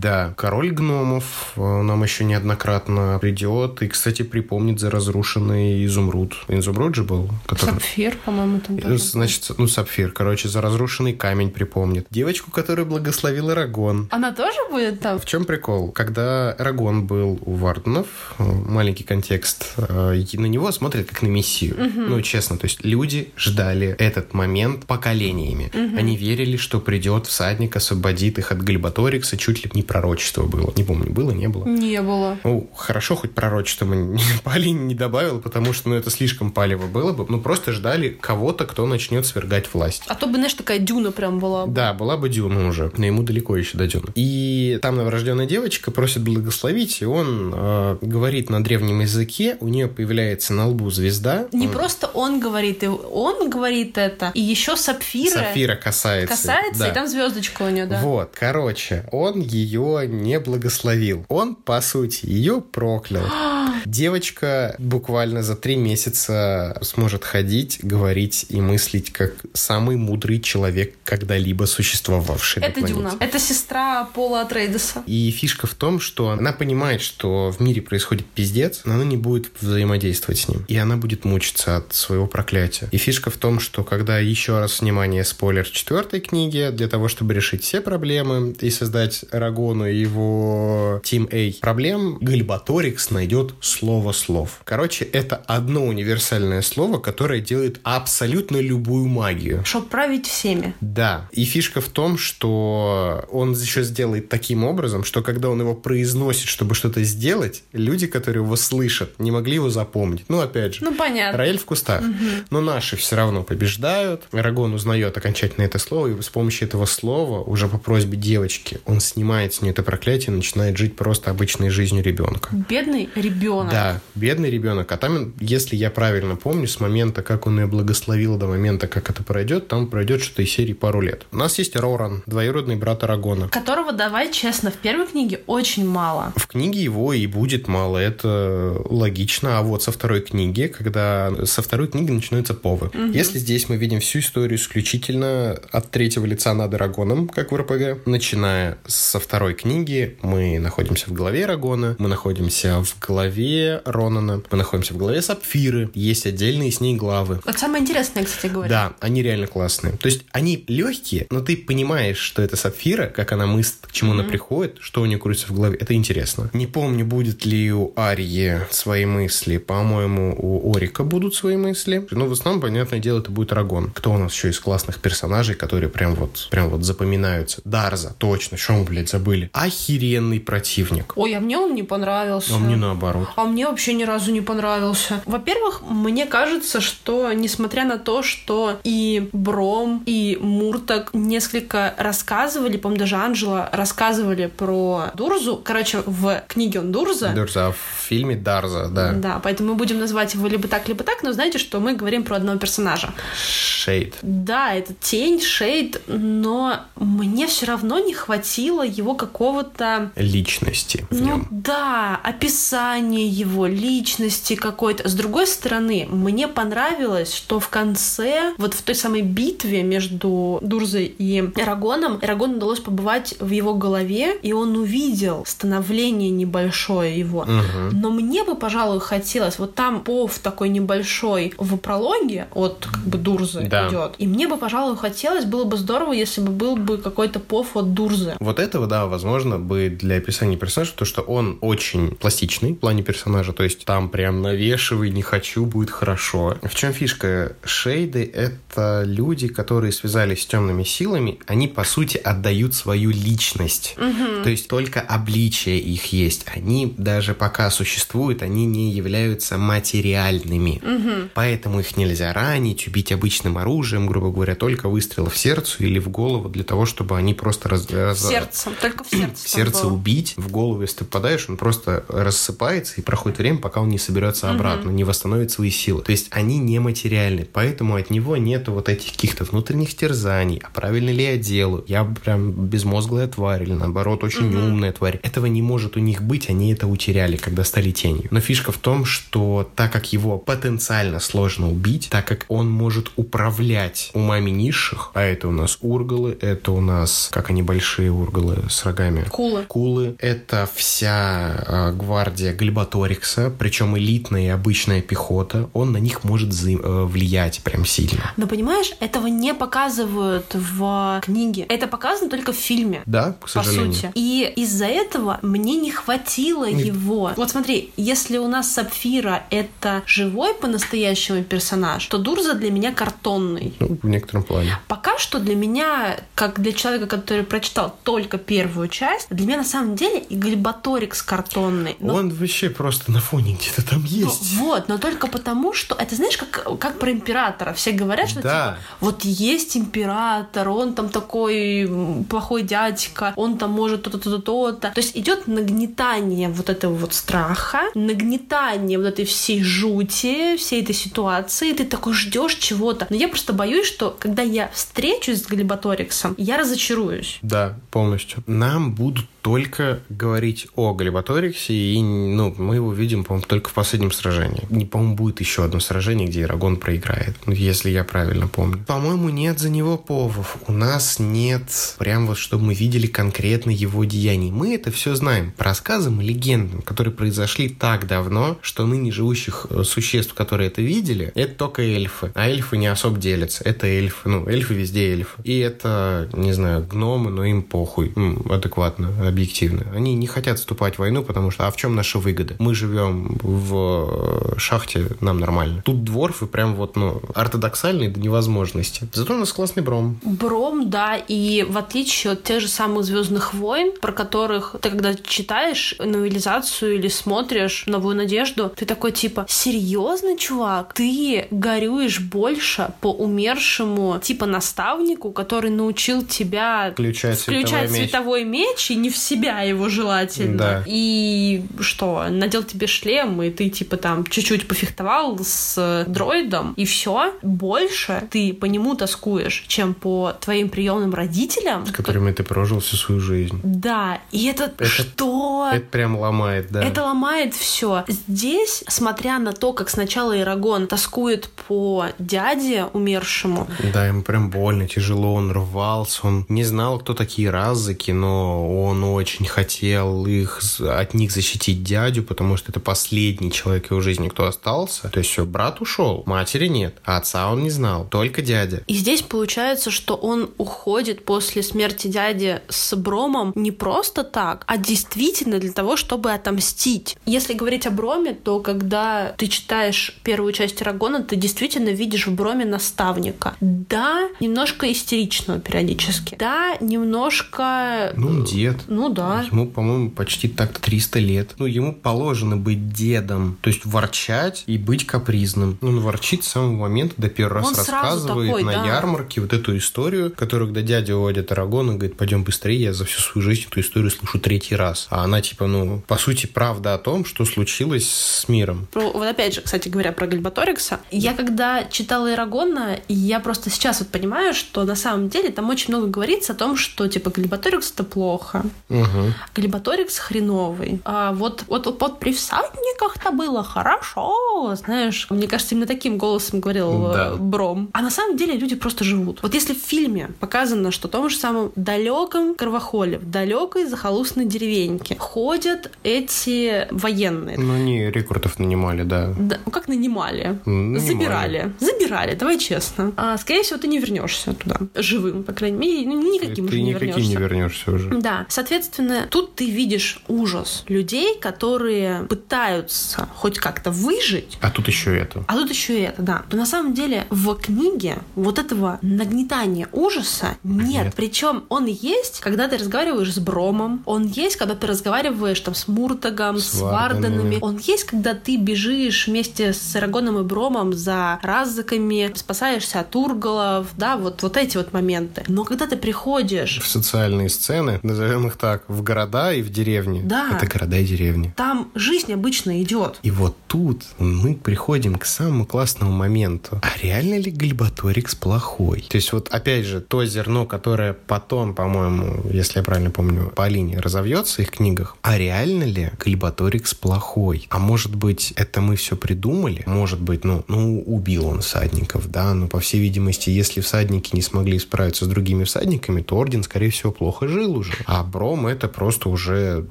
Да, король гномов э, нам еще неоднократно придет и, кстати, припомнит за разрушенный изумруд. Изумруд же был? Который... Сапфир, по-моему, там тоже. Значит, ну, сапфир, короче, за разрушенный камень припомнит. Девочку, которую благословил Эрагон. Она тоже будет там? В чем прикол? Когда Эрагон был у Варденов, э, маленький контекст, э, на него смотрят как на мессию. Ну, честно, то есть люди ждали этот момент поколениями. Они верили, что придет всадник, освободит их от Гальбаторикса, чуть ли не пророчество было. Не помню, было, не было. Не было. Ну, хорошо, хоть пророчество мы Полине не добавил, потому что, ну, это слишком палево было бы. Ну, просто ждали кого-то, кто начнет свергать власть. А то бы, знаешь, такая дюна прям была. бы. Да, была бы Дюна уже, но ему далеко еще до Дюны. И там новорожденная девочка просит благословить, и он э, говорит на древнем языке, у нее появляется на лбу звезда. Не Он- просто он говорит, и он говорит это, и еще сапфира, Сапфира касается. касается, да. и там звездочка у нее, да. Вот, короче, он ее не благословил. Он, по сути, ее проклял. Девочка буквально за три месяца сможет ходить, говорить и мыслить как самый мудрый человек, когда-либо существовавший Это. Дюна. Это сестра Пола Атрейдеса. И фишка в том, что она понимает, что в мире происходит пиздец, но она не будет взаимодействовать с ним. И она будет мучиться от своего проклятия. И фишка в том, что когда еще раз внимание, спойлер четвертой книги, для того, чтобы решить все проблемы и создать Рагону и его Team A проблем, Гальбаторикс найдет слово слов. Короче, это одно универсальное слово, которое делает абсолютно любую магию. Чтоб править всеми. Да. И фишка в том, что он еще сделает таким образом, что когда он его произносит, чтобы что-то сделать, люди, которые его слышат, не могли его запомнить. Ну, опять же. Ну, понятно. Рояль в кустах. Но наши все равно побеждают. Рагон узнает окончательно это слово, и с помощью этого слова, уже по просьбе девочки, он снимает с нее это проклятие и начинает жить просто обычной жизнью ребенка. Бедный ребенок. Ребенок. Да, бедный ребенок. А там, если я правильно помню, с момента, как он ее благословил, до момента, как это пройдет, там пройдет что-то из серии пару лет. У нас есть Роран, двоюродный брат Арагона. Которого, давай честно, в первой книге очень мало. В книге его и будет мало, это логично. А вот со второй книги, когда со второй книги начинаются повы. Угу. Если здесь мы видим всю историю исключительно от третьего лица над Арагоном, как в РПГ, начиная со второй книги, мы находимся в голове Арагона, мы находимся в голове Ронана, мы находимся в голове Сапфиры, есть отдельные с ней главы. Вот самое интересное, кстати говоря. Да, они реально классные. То есть они легкие, но ты понимаешь, что это Сапфира, как она мыслит, к чему mm-hmm. она приходит, что у нее крутится в голове. Это интересно. Не помню, будет ли у Арии свои мысли. По-моему, у Орика будут свои мысли. Но в основном, понятное дело, это будет Рагон. Кто у нас еще из классных персонажей, которые прям вот, прям вот запоминаются? Дарза, точно. Что мы, блядь, забыли? Охеренный противник. Ой, а мне он не понравился. А мне наоборот. А мне вообще ни разу не понравился. Во-первых, мне кажется, что несмотря на то, что и Бром, и Муртак несколько рассказывали, по-моему, даже Анжела рассказывали про Дурзу. Короче, в книге он Дурза. Дурза, а в фильме Дарза, да. Да, поэтому мы будем называть его либо так, либо так, но знаете, что мы говорим про одного персонажа. Шейд. Да, это тень, Шейд, но мне все равно не хватило его какого-то... Личности ну, да, описание его личности какой-то. С другой стороны, мне понравилось, что в конце, вот в той самой битве между Дурзой и Эрагоном, Эрагону удалось побывать в его голове, и он увидел становление небольшое его. Угу. Но мне бы, пожалуй, хотелось, вот там пов такой небольшой в прологе от как бы Дурзы да. идет. И мне бы, пожалуй, хотелось, было бы здорово, если бы был бы какой-то пов от Дурзы. Вот этого, да, возможно, бы для описания персонажа, то что он очень пластичный в плане персонажа, то есть там прям навешивай, не хочу, будет хорошо. В чем фишка? Шейды — это люди, которые связались с темными силами, они, по сути, отдают свою личность. Угу. То есть только обличие их есть. Они даже пока существуют, они не являются материальными. Угу. Поэтому их нельзя ранить, убить обычным оружием, грубо говоря, только выстрел в сердце или в голову для того, чтобы они просто раз... раз... Сердцем, только в сердце. В сердце было. убить, в голову, если ты попадаешь, он просто рассыпается и проходит время, пока он не соберется обратно, угу. не восстановит свои силы. То есть они нематериальны, поэтому от него нету вот этих каких-то внутренних терзаний, а правильно ли я делаю, я прям безмозглая тварь или наоборот очень угу. умная тварь. Этого не может у них быть, они это утеряли, когда стали тенью. Но фишка в том, что так как его потенциально сложно убить, так как он может управлять умами низших, а это у нас ургалы, это у нас, как они большие ургалы с рогами? Кулы. Кулы. Это вся э, гвардия Глебаторикса, причем элитная и обычная пехота. Он на них может э, влиять прям сильно. Но понимаешь, этого не показывают в книге. Это показано только в фильме. Да, к сожалению. По сути. И из-за этого мне не хватило Нет. его. Вот смотри, если у нас Сапфира это живой по-настоящему персонаж, то Дурза для меня картонный. Ну, в некотором плане. Пока что для меня, как для человека, который прочитал только первую часть, для меня на самом деле и Гальбаторикс картонный. Но... Он вообще просто на фоне где-то там есть. Ну, вот, но только потому, что это знаешь, как, как про императора. Все говорят, что да. типа, вот есть император, он там такой плохой дядька, он там может то-то, то-то, то-то. То есть идет нагнетание вот этого вот страха, нагнетание вот этой всей жути, всей этой ситуации, и ты такой ждешь чего-то. Но я просто боюсь, что когда я встречусь с Глебаториксом, я разочаруюсь. Да, полностью. Нам будут только говорить о Галибаториксе, и ну, мы его видим, по-моему, только в последнем сражении. Не, по-моему, будет еще одно сражение, где Ирагон проиграет, ну, если я правильно помню. По-моему, нет за него повов. У нас нет прям вот, чтобы мы видели конкретно его деяний. Мы это все знаем по рассказам и легендам, которые произошли так давно, что ныне живущих э, существ, которые это видели, это только эльфы. А эльфы не особо делятся. Это эльфы. Ну, эльфы везде эльфы. И это, не знаю, гномы, но им похуй. М, адекватно объективно. Они не хотят вступать в войну, потому что а в чем наша выгода? Мы живем в э, шахте, нам нормально. Тут дворфы прям вот, ну, ортодоксальные до невозможности. Зато у нас классный бром. Бром, да, и в отличие от тех же самых Звездных войн, про которых ты когда читаешь новелизацию или смотришь Новую Надежду, ты такой типа, серьезно, чувак? Ты горюешь больше по умершему типа наставнику, который научил тебя включать, включать световой, световой меч. меч и не в себя его желательно. Да. И что, на, надел тебе шлем, и ты, типа, там, чуть-чуть пофехтовал с дроидом, и все. Больше ты по нему тоскуешь, чем по твоим приемным родителям. С которыми ты прожил всю свою жизнь. Да, и это, это что? Это прям ломает, да. Это ломает все. Здесь, смотря на то, как сначала Ирагон тоскует по дяде умершему. Да, ему прям больно, тяжело, он рвался, он не знал, кто такие разыки, но он очень хотел их от них защитить дядю, потому что это последний человек в его жизни, кто остался. То есть все, брат ушел, матери нет, а отца он не знал, только дядя. И здесь получается, что он уходит после смерти дяди с Бромом не просто так, а действительно для того, чтобы отомстить. Если говорить о Броме, то когда ты читаешь первую часть Рагона, ты действительно видишь в Броме наставника. Да, немножко истеричного периодически. Да, немножко... Ну, дед. Ну да. Ему, по-моему, почти так 300 лет. Ну, ему положено быть дедом. То есть ворчать и быть капризным. Он ворчит с самого момента, до раз Он сразу рассказывает такой, на да. ярмарке вот эту историю, которую, когда дядя уводит Арагона, говорит, пойдем быстрее, я за всю свою жизнь эту историю слышу третий раз. А она, типа, ну, по сути, правда о том, что случилось с миром. Про- Вот опять же, кстати говоря, про Гальбаторикса. Я когда читала Ирагона, я просто сейчас вот понимаю, что на самом деле там очень много говорится о том, что типа Гальбаторикс это плохо, Угу. Гальбаторикс хреновый. А вот, вот, вот при всадниках-то было хорошо, знаешь. Мне кажется, именно таким голосом говорил э, Да. Бром. А на самом деле люди просто живут. Вот если в фильме показано, что в том же самом далеком Карвахоле, в далекой захолустной деревеньке ходят эти военные. Ну, они рекрутов нанимали, да. Да, ну как нанимали? Нанимали. Забирали. Забирали, давай честно. А, скорее всего, ты не вернешься туда. Живым, по крайней мере. Ну, никаким Ты уже не никаким вернешься. не вернешься уже. Да, соответственно, тут ты видишь ужас людей, которые пытаются хоть как-то выжить, А тут еще это. а тут еще это, да. То на самом деле в книге вот этого нагнетания ужаса нет. Нет. Причем он есть, когда ты разговариваешь с Бромом, он есть, когда ты разговариваешь там с Муртагом, с, С Варданами, он есть, когда ты бежишь вместе с Арагоном и Бромом за раззаками, спасаешься от урголов, да, вот, вот эти вот моменты. Но когда ты приходишь В социальные сцены, назовем их так, в города и в деревни. Да. Это города и деревни. там жизнь обычно идет. И вот тут мы приходим к самому классному моменту. А реально ли Гальбаторикс плохой? То есть вот опять же, то зерно, которое потом, по-моему, если я правильно помню, по линии разовьется в их книгах, а реально ли Гальбаторикс плохой? А может быть, это мы все придумали? Может быть, ну, ну убил он всадников, да, но по всей видимости, если всадники не смогли справиться с другими всадниками, то орден, скорее всего, плохо жил уже. А Бром это просто уже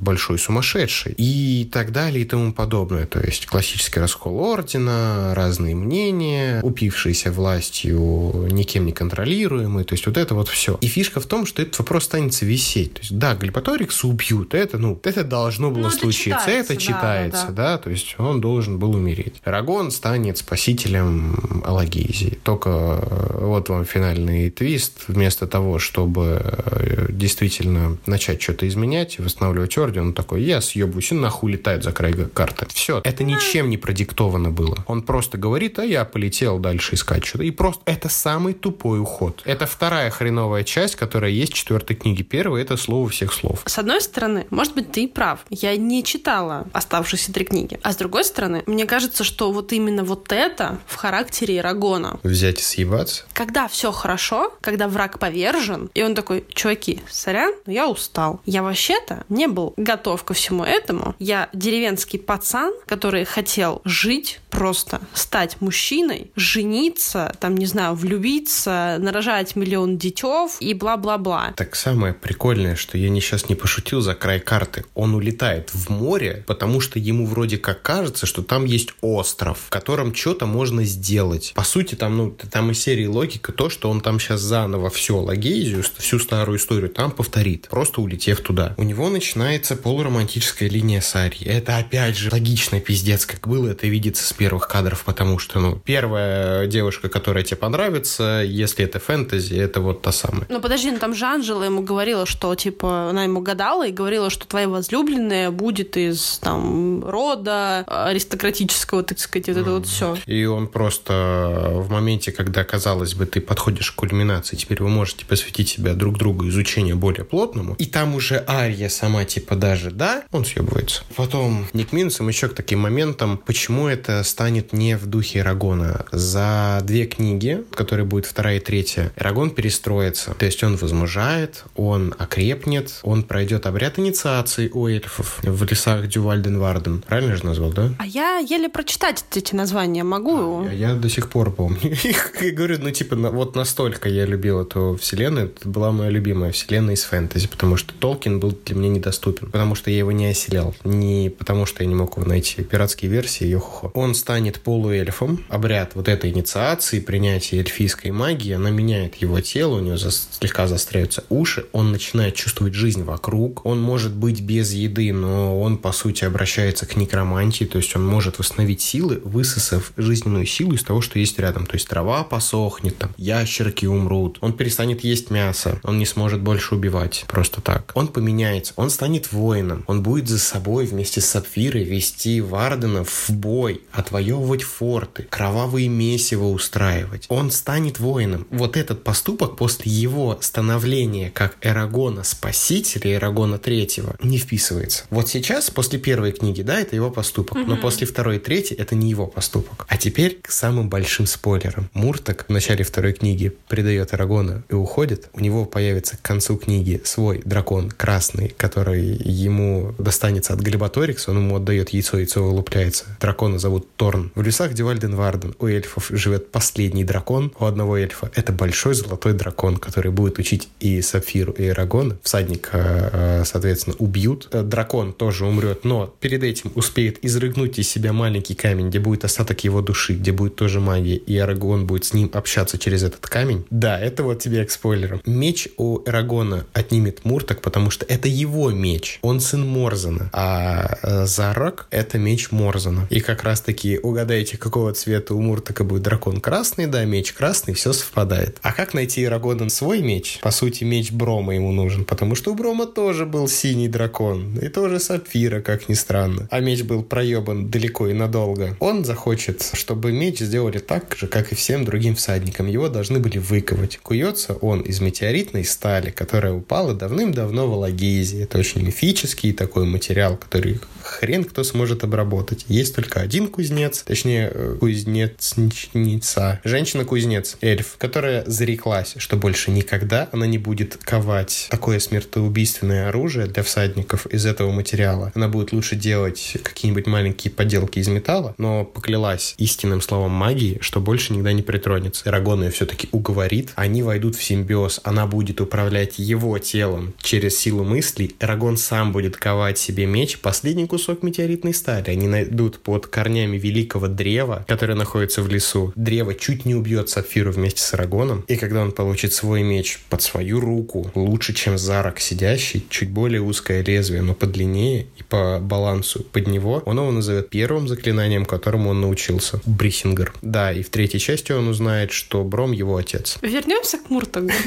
большой сумасшедший. И так далее и тому подобное. То есть классический раскол ордена, разные мнения, упившиеся властью, никем не контролируемые. То есть вот это вот все. И фишка в том, что этот вопрос останется висеть. То есть да, Гальпаторикса убьют. Это, ну, это должно было Ну, это случиться. читается, это да, читается, да, да, то есть он должен был умереть. Рагон станет спасителем Алагизии. Только э, вот вам финальный твист. Вместо того, чтобы э, действительно начать что-то изменять, восстанавливать орден, он такой, я съебусь, и нахуй летает за край карты. Все. Это ничем не продиктовано было. Он просто говорит, а я полетел дальше искать что-то. И просто это самый тупой уход. Это вторая хреновая часть, которая есть в четвертой книге. Первая — это слово всех слов. С одной стороны, может быть, ты и прав. Я не читала оставшиеся три книги. А с другой стороны, мне кажется, что вот именно вот это в характере Ирагона. Взять и съебаться. Когда все хорошо, когда враг повержен, и он такой, чуваки, сорян, я устал. Я вообще-то не был готов ко всему этому. Я деревенский пацан, который хотел жить, просто стать мужчиной, жениться, там, не знаю, влюбиться, нарожать миллион детев и бла-бла-бла. Так самое прикольное, что я не сейчас не пошутил за край карты. Он улетает в море, потому что ему вроде как кажется, что там есть остров, в котором что-то можно сделать. По сути, там, ну, там из серии логика то, что он там сейчас заново все Лагезию, всю старую историю там повторит, просто улетев туда. У него начинается полуромантическая линия с Арией. Это опять же логично пиздец, как было это видится с первых кадров, потому что, ну, первая девушка, которая тебе понравится, если это фэнтези, это вот та самая. Ну, подожди, ну там же Анжела ему говорила, что, типа, она ему гадала и говорила, что твоя возлюбленная будет из, там, рода аристократического, так сказать, вот это вот все. И он просто в моменте, когда, казалось бы, ты подходишь к кульминации, теперь вы можете посвятить себя друг другу изучению более плотному, и там уже Ария сама, типа, даже, да, он съебывается. Потом Ник Минусом еще к таким моментам, почему это станет не в духе Эрагона. За две книги, которые будет вторая и третья, Эрагон перестроится. То есть он возмужает, он окрепнет, он пройдет обряд инициации у эльфов в лесах Дювальден-Варден. Правильно же назвал, да? А я еле прочитать эти названия могу. Я, я до сих пор помню. Я говорю, ну, типа, вот настолько я любил эту вселенную. Это была моя любимая вселенная из фэнтези, потому что Толкин был для меня недоступен, потому что я его не оселял. Не потому что я не мог его найти. Пиратские версии, йо-хо. Он станет полуэльфом. Обряд вот этой инициации, принятия эльфийской магии, она меняет его тело, у него за, слегка застряются уши, он начинает чувствовать жизнь вокруг. Он может быть без еды, но он, по сути, обращается к некромантии, то есть он может восстановить силы, высосав жизненную силу из того, что есть рядом. То есть трава посохнет, там, ящерки умрут, он перестанет есть мясо, он не сможет больше убивать просто так. Он поменяется, он станет воином, он будет за собой вместе с Сапфирой вести Варденов в бой, отвоевывать форты, кровавые месиво устраивать. Он станет воином. Вот этот поступок после его становления как Эрагона Спасителя, Эрагона Третьего, не вписывается. Вот сейчас, после первой книги, да, это его поступок, но после второй и третьей это не его поступок. А теперь к самым большим спойлерам. Муртак в начале второй книги предает Арагона и уходит. У него появится к концу книги свой дракон красный, который ему достанется от Глебаторикса, он ему отдает яйцо, яйцо вылупляется. Дракона зовут Торн. В лесах Девальден Варден у эльфов живет последний дракон у одного эльфа. Это большой золотой дракон, который будет учить и Сапфиру, и Эрагона. Всадника, э, соответственно, убьют. Э, дракон тоже умрет, но перед этим успеет изрыгнуть из себя маленький камень, где будет остаток его души, где будет тоже магия, и Эрагон будет с ним общаться через этот камень. Да, это вот тебе к спойлерам. Меч у Эрагона отнимет Муртак, потому что это его меч. Он сын Морзана. А э, Зарак — это меч Морзана. И как раз-таки угадайте, какого цвета у Муртака будет дракон красный, да, меч красный, все совпадает. А как найти Эрагоном свой меч? По сути, меч Брома ему нужен, потому что у Брома тоже был синий дракон. И тоже Сапфира, как ни странно. А меч был проебан далеко и надолго. Он захочет, чтобы меч сделали так же, как и всем другим всадникам. Его должны были выковать. Куется он из метеоритной стали, которая упала давным-давно в Алагейзе. Это очень мифический такой материал, который хрен кто сможет обработать. Есть только один кузнец, точнее, э, кузнецница, женщина-кузнец, эльф, которая зареклась, что больше никогда она не будет ковать такое смертоубийственное оружие для всадников из этого материала. Она будет лучше делать какие-нибудь маленькие поделки из металла, но поклялась истинным словом магии, что больше никогда не притронется. Эрагон ее все-таки уговорит, они войдут в симбиоз, она будет управлять его телом через силу мыслей, Эрагон сам будет ковать себе меч, последний кусок метеоритной стали. Они найдут под корнями великого древа, которое находится в лесу. Древо чуть не убьет Сапфиру вместе с Арагоном. И когда он получит свой меч под свою руку, лучше, чем Зарок сидящий, чуть более узкое лезвие, но подлиннее и по балансу под него, он его назовет первым заклинанием, которому он научился. Брисингер. Да, и в третьей части он узнает, что Бром его отец. Вернемся к Муртагу.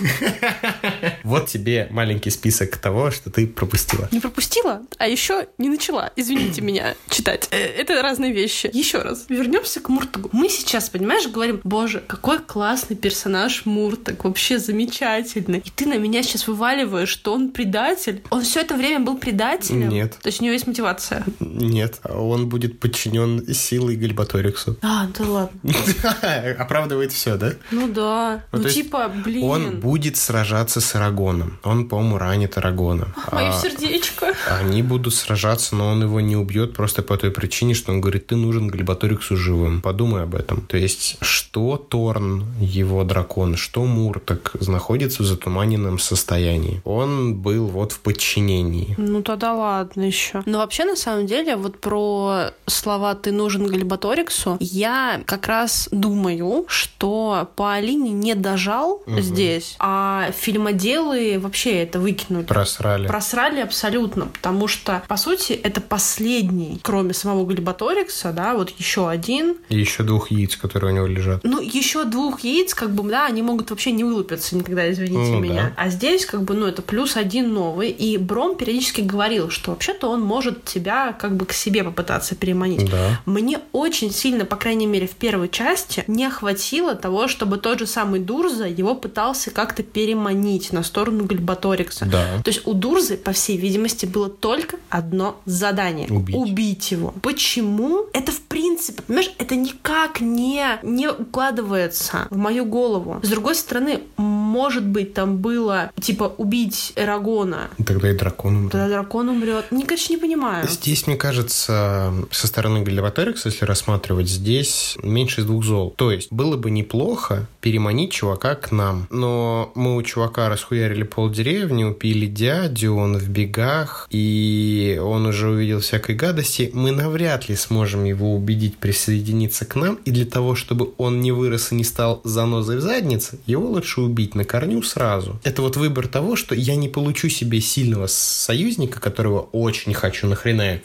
Вот тебе маленький список того, что ты пропустила. Не пропустила, а еще не начала. Извините меня читать. Э, Это разные вещи. Еще раз. Вернемся к Муртагу. Мы сейчас, понимаешь, говорим, боже, какой классный персонаж Муртаг. Вообще замечательный. И ты на меня сейчас вываливаешь, что он предатель. Он все это время был предателем? Нет. То есть у него есть мотивация? Нет, он будет подчинен силой Гальбаториксу. А, да ладно. Оправдывает все, да? Ну да. Ну, Ну, типа, блин. Он будет сражаться с Арагоном. Он, по-моему, ранит Арагона. Мое А сердечко. Они будут сражаться, но он его не убьет просто по той причине, что он говорит, ты нужен Глебаториксу живым. Подумай об этом. То есть, что Торн, его дракон, что Муртак находится в затуманенном состоянии. Он был вот в подчинении. Ну тогда ладно еще. Но вообще, на самом деле, вот про слова «ты нужен Гальбаториксу», я как раз думаю, что по Алине не дожал здесь, а фильмоделы вообще это выкинули. Просрали. Просрали абсолютно, потому что, по сути, это последний, кроме самого Гальбаторикса, да, вот еще один. И еще двух яиц, которые у него лежат. Ну, еще двух яиц, как бы, да, они могут вообще не вылупиться никогда, извините ну, меня. Да. А здесь, как бы, ну, это плюс один новый. И Бром периодически говорил, что вообще-то он может тебя как бы к себе попытаться переманить. Да. Мне очень сильно, по крайней мере, в первой части не хватило того, чтобы тот же самый Дурза его пытался как-то переманить на сторону Гальбаторикса. Да. То есть у Дурзы, по всей видимости, было только одно задание. Убить. Убить его. Почему? Это в принципе, понимаешь, это никак не, не укладывается в мою голову. С другой стороны, может быть, там было, типа, убить Эрагона. Тогда и дракон умрет. Тогда дракон умрет. Не, конечно, не понимаю. Здесь, мне кажется, со стороны Галливаторикса, если рассматривать, здесь меньше из двух зол. То есть, было бы неплохо переманить чувака к нам. Но мы у чувака расхуярили полдеревни, упили дядю, он в бегах, и он уже увидел всякой гадости. Мы навряд ли сможем его убедить присоединиться к нам, и для того, чтобы он не вырос и не стал занозой в заднице, его лучше убить на корню сразу. Это вот выбор того, что я не получу себе сильного союзника, которого очень хочу, нахрена я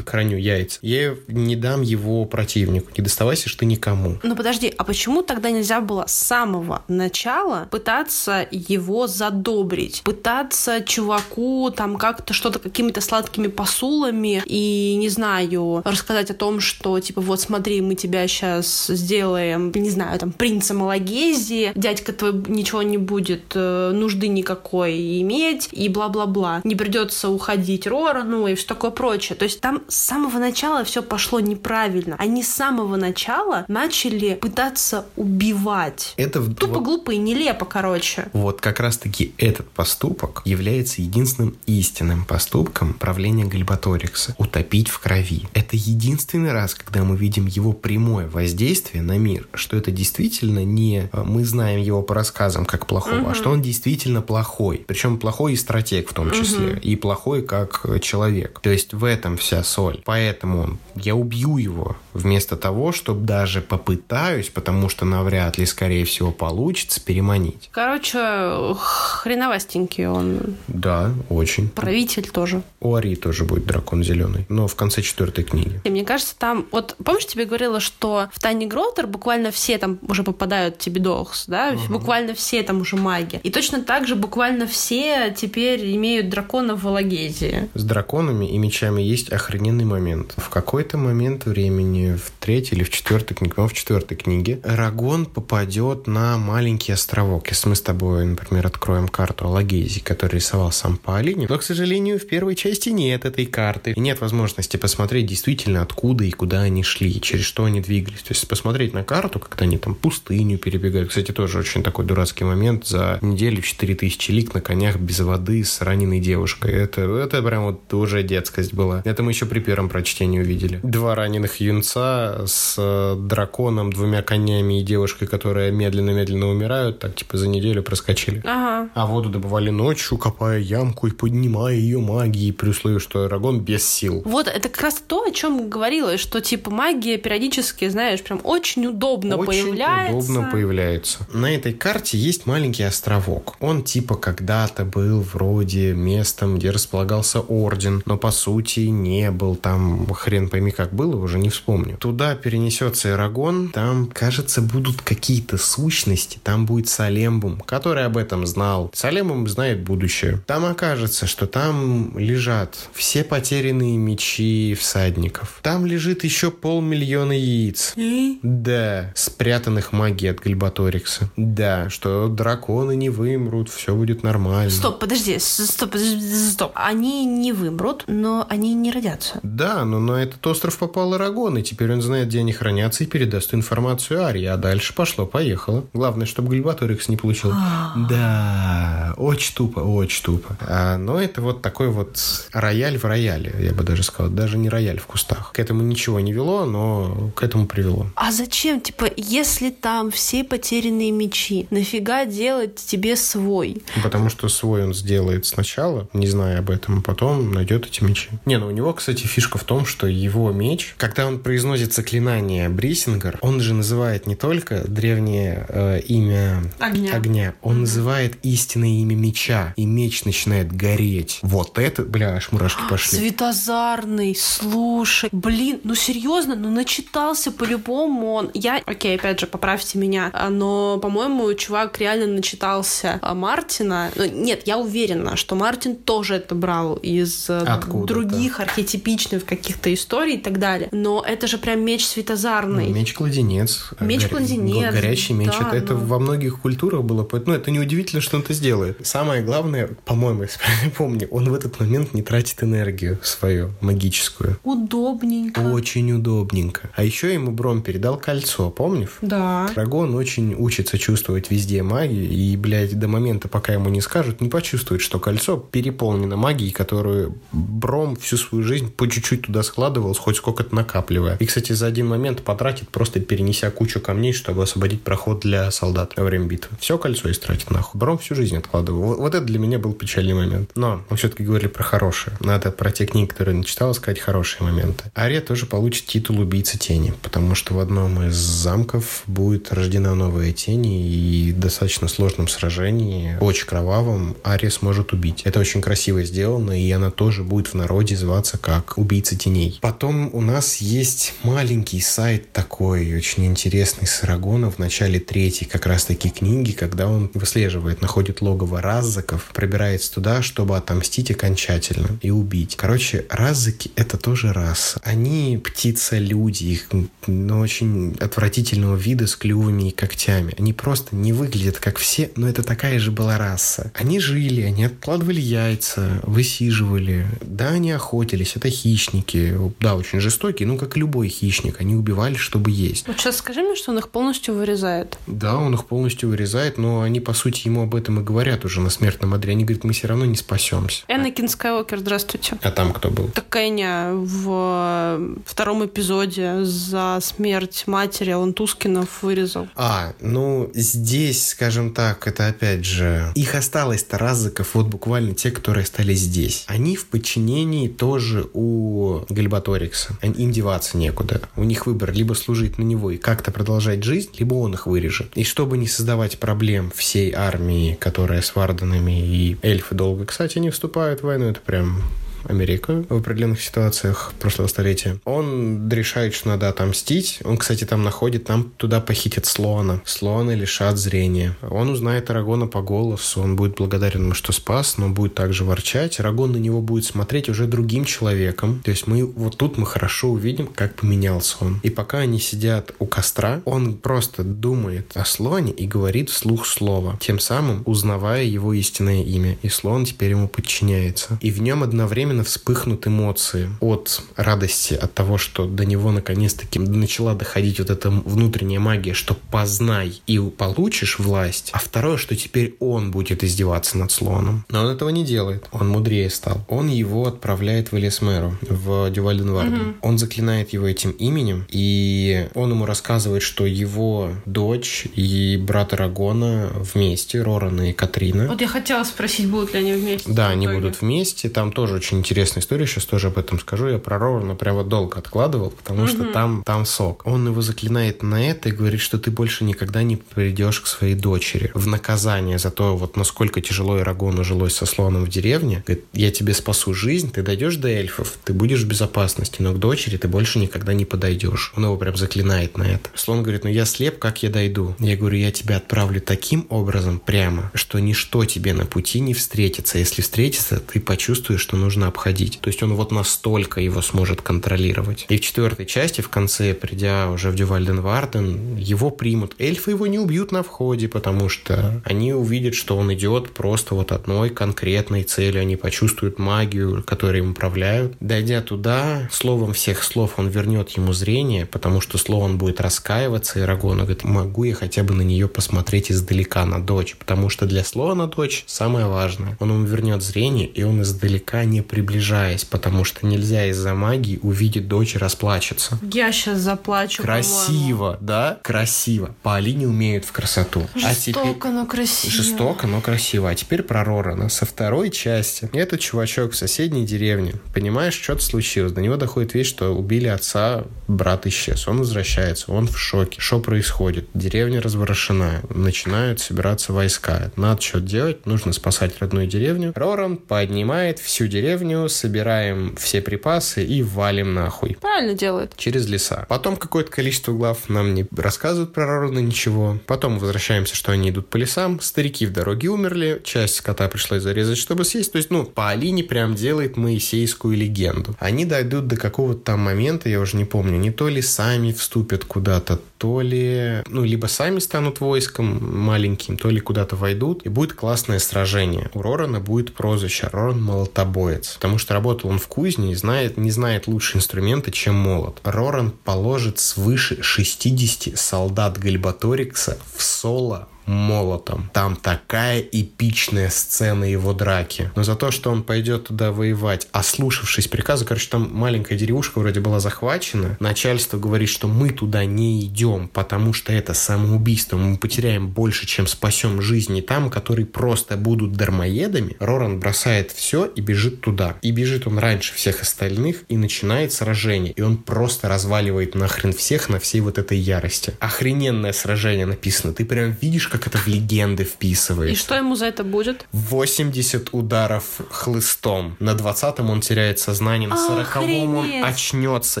храню яйца. Я не дам его противнику, не доставайся что никому. Ну подожди, а почему тогда нельзя было с самого начала пытаться его задобрить, пытаться чуваку там как-то что-то какими-то сладкими посулами и, не знаю, рассказать о том, что типа вот смотри, мы тебя сейчас сделаем, не знаю, там принцем Алагези, дядька твой ничего не будет э, нужды никакой иметь и бла-бла-бла. Не придется уходить Рорану и все такое прочее. То есть там с самого начала все пошло неправильно. Они с самого начала начали пытаться убивать. Это тупо вот... глупо и нелепо, короче. Вот как раз-таки этот поступок является единственным истинным поступком правления Гальбаторикса. Утопить в крови. Это единственный раз, когда мы видим его прямое воздействие на мир, что это действительно не э, мы знаем его по рассказам как плохого, угу. а что он действительно плохой. Причем плохой и стратег в том числе, угу. и плохой как человек. То есть в этом вся соль. Поэтому я убью его вместо того, чтобы даже попытаюсь, потому что навряд ли, скорее всего, получится переманить. Короче, хреновастенький он. Да, очень. Правитель тоже. У Ари тоже будет дракон зеленый, но в конце четвертой книги. И мне кажется, там, вот помнишь, тебе говорила, что в Тайне Гротер буквально все там уже попадают тебе дохс, да? Угу. Буквально все там уже маги. И точно так же буквально все теперь имеют дракона в Алагезии. С драконами и мечами есть охрененный момент. В какой-то момент времени, в третьей или в четвертой книге, по в четвертой книге, Рагон попадет на маленький островок. Если мы с тобой, например, откроем карту Алагезии, который рисовал сам Паолини, но, к сожалению, в первой части нет этой карты. И нет возможности посмотреть действительно, откуда и куда они шли, через что они двигались. То есть посмотреть на карту, когда они там пустыню перебегают. Кстати, тоже очень такой дурацкий момент. За неделю 4000 лик на конях без воды с раненой девушкой. Это, это прям вот уже детскость была. Это мы еще при первом прочтении увидели. Два раненых юнца с э, драконом, двумя конями и девушкой, которая медленно-медленно умирают, так типа за неделю проскочили. Ага. А воду добывали ночью, копая ямку и поднимая ее магией, при условии, что Арагон без сил. Вот, это как раз то, о чем говорилось, что типа магия периодически, знаешь, прям очень удобно очень появляется. удобно появляется. На этой карте есть маленький островок. Он типа когда-то был вроде местом, где располагался орден, но по сути не был там, хрен пойми как было, уже не вспомню. Туда перенесется Эрагон, там, кажется, будут какие-то сущности, там будет Салембум, который об этом знал. Салембум знает будущее. Там окажется, что там лежат все потерянные мечи всадников. Там лежит еще полмиллиона яиц. Да, спрятанных магией от Гальбаторикса. Да, что драконы не вымрут, все будет нормально. Стоп, подожди, стоп, подожди, стоп. Они не вымрут, но они не родятся. Да, но на этот остров попал Арагон, и теперь он знает, где они хранятся, и передаст информацию Арии. А дальше пошло-поехало. Главное, чтобы Гальбаторикс не получил. А. да, очень тупо, очень тупо. А, но это вот такой вот рояль в рояле, я бы даже сказал. Даже не рояль в кустах. К этому ничего не вело, но к этому привело. А зачем? Типа, если там все потерянные мечи, нафига делать тебе свой? Потому что свой он сделает сначала, не зная об этом, а потом найдет эти мечи. Не, ну у него, кстати, фишка в том, что его меч, когда он производит произносит заклинание Брисингер, он же называет не только древнее э, имя огня. огня, он называет истинное имя меча, и меч начинает гореть. Вот это, бля, аж мурашки пошли. Светозарный, слушай, блин, ну серьезно, ну начитался по-любому он. Я, окей, опять же, поправьте меня, а, но, по-моему, чувак реально начитался а, Мартина. Ну, нет, я уверена, что Мартин тоже это брал из э, Откуда других архетипичных каких-то историй и так далее. Но это же прям меч светозарный. Ну, меч-кладенец. Меч-кладенец. Горячий меч. Да, это, это во многих культурах было. Ну, это неудивительно, что он это сделает. Самое главное, по-моему, если я помню, он в этот момент не тратит энергию свою магическую. Удобненько. Очень удобненько. А еще ему Бром передал кольцо, помнишь? Да. Драгон очень учится чувствовать везде магию, и, блядь, до момента, пока ему не скажут, не почувствует, что кольцо переполнено магией, которую Бром всю свою жизнь по чуть-чуть туда складывал, хоть сколько-то накапливая. И, кстати, за один момент потратит, просто перенеся кучу камней, чтобы освободить проход для солдат во время битвы. Все кольцо истратит нахуй. Бром всю жизнь откладывал. Вот это для меня был печальный момент. Но мы все-таки говорили про хорошие. Надо про те книги, которые начитала, сказать хорошие моменты. Ария тоже получит титул убийцы тени, потому что в одном из замков будет рождена новая тень, и в достаточно сложном сражении, очень кровавом, Ария сможет убить. Это очень красиво сделано, и она тоже будет в народе зваться как убийца теней. Потом у нас есть маленький сайт такой, очень интересный с Ирагона в начале третьей как раз-таки книги, когда он выслеживает, находит логово раззаков, пробирается туда, чтобы отомстить окончательно и убить. Короче, раззаки — это тоже раса. Они птица-люди, их ну, очень отвратительного вида с клювами и когтями. Они просто не выглядят как все, но это такая же была раса. Они жили, они откладывали яйца, высиживали. Да, они охотились, это хищники. Да, очень жестокие, ну, как любой хищник. Они убивали, чтобы есть. Вот сейчас скажи мне, что он их полностью вырезает. Да, он их полностью вырезает, но они, по сути, ему об этом и говорят уже на смертном одре. Они говорят, мы все равно не спасемся. Энакин Скайуокер, здравствуйте. А там кто был? Так Кэня в втором эпизоде за смерть матери он Тускинов вырезал. А, ну, здесь, скажем так, это опять же... Их осталось-то разыков, вот буквально те, которые остались здесь. Они в подчинении тоже у Гальбаторикса. Им деваться некуда. У них выбор либо служить на него и как-то продолжать жизнь, либо он их вырежет. И чтобы не создавать проблем всей армии, которая с Варданами и эльфы долго, кстати, не вступают в войну, это прям Америка в определенных ситуациях прошлого столетия. Он решает, что надо отомстить. Он, кстати, там находит, там туда похитят Слона. Слона лишат зрения. Он узнает Арагона по голосу, он будет благодарен ему, что спас, но будет также ворчать. Арагон на него будет смотреть уже другим человеком. То есть мы вот тут мы хорошо увидим, как поменялся он. И пока они сидят у костра, он просто думает о слоне и говорит вслух слово, тем самым узнавая его истинное имя. И слон теперь ему подчиняется. И в нем одновременно одновременно вспыхнут эмоции от радости, от того, что до него наконец-таки начала доходить вот эта внутренняя магия, что познай и получишь власть, а второе, что теперь он будет издеваться над слоном. Но он этого не делает. Он мудрее стал. Он его отправляет в Элисмеру, в Дювальденварду. Угу. Он заклинает его этим именем, и он ему рассказывает, что его дочь и брат Арагона вместе, Рорана и Катрина. Вот я хотела спросить, будут ли они вместе. Да, они будут вместе. Там тоже очень интересная история, сейчас тоже об этом скажу. Я про Рорана прям вот долго откладывал, потому что там, там сок. Он его заклинает на это и говорит, что ты больше никогда не придешь к своей дочери. В наказание за то, вот насколько тяжело Ирагону жилось со слоном в деревне. Говорит, я тебе спасу жизнь, ты дойдешь до эльфов, ты будешь в безопасности, но к дочери ты больше никогда не подойдешь. Он его прям заклинает на это. Слон говорит, ну я слеп, как я дойду? Я говорю, я тебя отправлю таким образом прямо, что ничто тебе на пути не встретится. Если встретится, ты почувствуешь, что нужно обходить. То есть он вот настолько его сможет контролировать. И в четвертой части, в конце, придя уже в Дювальден-Варден, его примут. Эльфы его не убьют на входе, потому что они увидят, что он идет просто вот одной конкретной цели. Они почувствуют магию, которой им управляют. Дойдя туда, словом всех слов он вернет ему зрение, потому что слово он будет раскаиваться, и Рагон говорит, могу я хотя бы на нее посмотреть издалека, на дочь, потому что для слова на дочь самое важное. Он ему вернет зрение, и он издалека не при приближаясь, потому что нельзя из-за магии увидеть дочь и расплачется. Я сейчас заплачу, Красиво, да? Красиво. Паолини умеют в красоту. Жестоко, а теперь... но красиво. Жестоко, но красиво. А теперь про Рорана. Со второй части. Этот чувачок в соседней деревне. Понимаешь, что-то случилось. До него доходит вещь, что убили отца, брат исчез. Он возвращается, он в шоке. Что происходит? Деревня разворошена. Начинают собираться войска. Надо что делать? Нужно спасать родную деревню. Роран поднимает всю деревню, собираем все припасы и валим нахуй. Правильно делает. Через леса. Потом какое-то количество глав нам не рассказывают про Рорана ничего. Потом возвращаемся, что они идут по лесам. Старики в дороге умерли. Часть скота пришлось зарезать, чтобы съесть. То есть, ну, по Алине прям делает моисейскую легенду. Они дойдут до какого-то там момента, я уже не помню, не то ли сами вступят куда-то, то ли, ну, либо сами станут войском маленьким, то ли куда-то войдут, и будет классное сражение. У Рорана будет прозвище Роран Молотобоец, потому что работал он в кузне и знает, не знает лучше инструмента, чем молот. Роран положит свыше 60 солдат Гальбаторикса в соло молотом. Там такая эпичная сцена его драки. Но за то, что он пойдет туда воевать, ослушавшись приказа, короче, там маленькая деревушка вроде была захвачена, начальство говорит, что мы туда не идем, потому что это самоубийство, мы потеряем больше, чем спасем жизни там, которые просто будут дармоедами. Роран бросает все и бежит туда. И бежит он раньше всех остальных, и начинает сражение. И он просто разваливает нахрен всех на всей вот этой ярости. Охрененное сражение написано. Ты прям видишь, как это в легенды вписывается. И что ему за это будет? 80 ударов хлыстом. На 20-м он теряет сознание, на 40-м он очнется,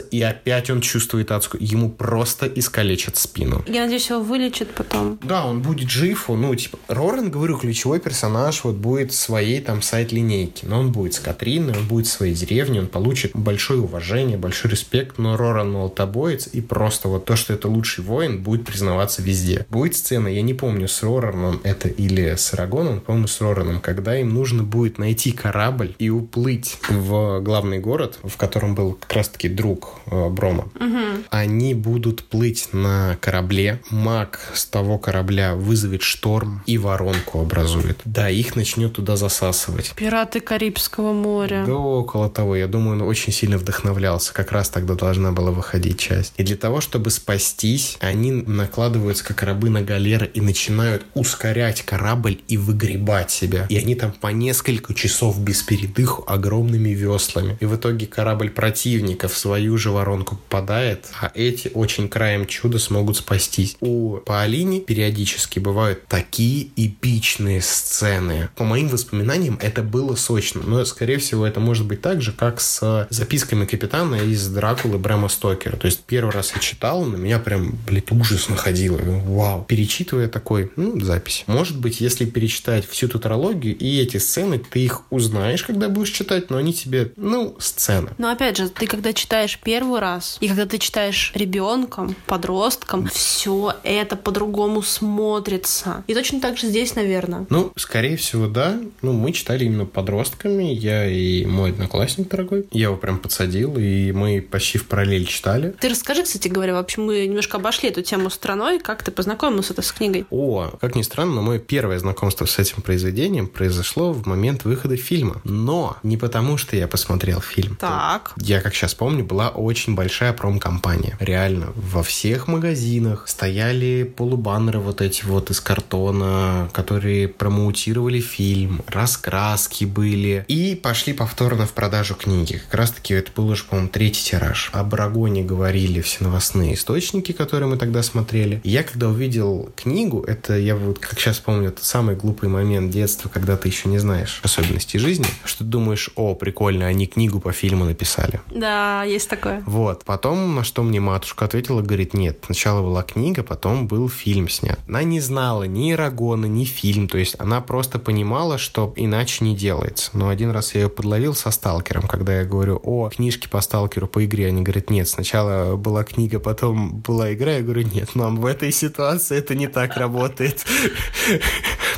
и опять он чувствует адскую. Ему просто искалечат спину. Я надеюсь, его вылечат потом. Да, он будет жив. Ну, типа, Рорен, говорю, ключевой персонаж вот будет своей там сайт-линейки. Но он будет с Катриной, он будет в своей деревне, он получит большое уважение, большой респект. Но Роран молотобоец, и просто вот то, что это лучший воин, будет признаваться везде. Будет сцена, я не помню, помню, с Рораном это или с Арагоном, по-моему, с Рораном, когда им нужно будет найти корабль и уплыть в главный город, в котором был как раз-таки друг э, Брома. Угу. Они будут плыть на корабле. Маг с того корабля вызовет шторм и воронку образует. Да, их начнет туда засасывать. Пираты Карибского моря. Да, около того. Я думаю, он очень сильно вдохновлялся. Как раз тогда должна была выходить часть. И для того, чтобы спастись, они накладываются как рабы на галеры и начинают начинают ускорять корабль и выгребать себя. И они там по несколько часов без передыху огромными веслами. И в итоге корабль противника в свою же воронку попадает, а эти очень краем чуда смогут спастись. У Паолини периодически бывают такие эпичные сцены. По моим воспоминаниям, это было сочно. Но, скорее всего, это может быть так же, как с записками капитана из Дракулы Брэма Стокера. То есть первый раз я читал, на меня прям, блядь, ужас находило. Вау. Перечитывая такой такой, ну, запись. Может быть, если перечитать всю тетралогию и эти сцены, ты их узнаешь, когда будешь читать, но они тебе, ну, сцены. Но опять же, ты когда читаешь первый раз, и когда ты читаешь ребенком, подростком, все это по-другому смотрится. И точно так же здесь, наверное. Ну, скорее всего, да. Ну, мы читали именно подростками, я и мой одноклассник дорогой. Я его прям подсадил, и мы почти в параллель читали. Ты расскажи, кстати говоря, вообще мы немножко обошли эту тему страной, как ты познакомился с книгой? О, как ни странно, мое первое знакомство с этим произведением произошло в момент выхода фильма. Но не потому, что я посмотрел фильм. Так. Я, как сейчас помню, была очень большая промкомпания. Реально, во всех магазинах стояли полубаннеры вот эти вот из картона, которые промоутировали фильм, раскраски были. И пошли повторно в продажу книги. Как раз таки это был уже, по-моему, третий тираж. О Брагоне говорили все новостные источники, которые мы тогда смотрели. И я, когда увидел книгу, это это я вот как сейчас помню, тот самый глупый момент детства, когда ты еще не знаешь особенностей жизни, что ты думаешь, о, прикольно, они книгу по фильму написали. Да, есть такое. Вот. Потом, на что мне матушка ответила, говорит, нет, сначала была книга, потом был фильм снят. Она не знала ни Рагона, ни фильм, то есть она просто понимала, что иначе не делается. Но один раз я ее подловил со сталкером, когда я говорю, о, книжки по сталкеру, по игре, они говорят, нет, сначала была книга, потом была игра, я говорю, нет, мам, в этой ситуации это не так работает работает.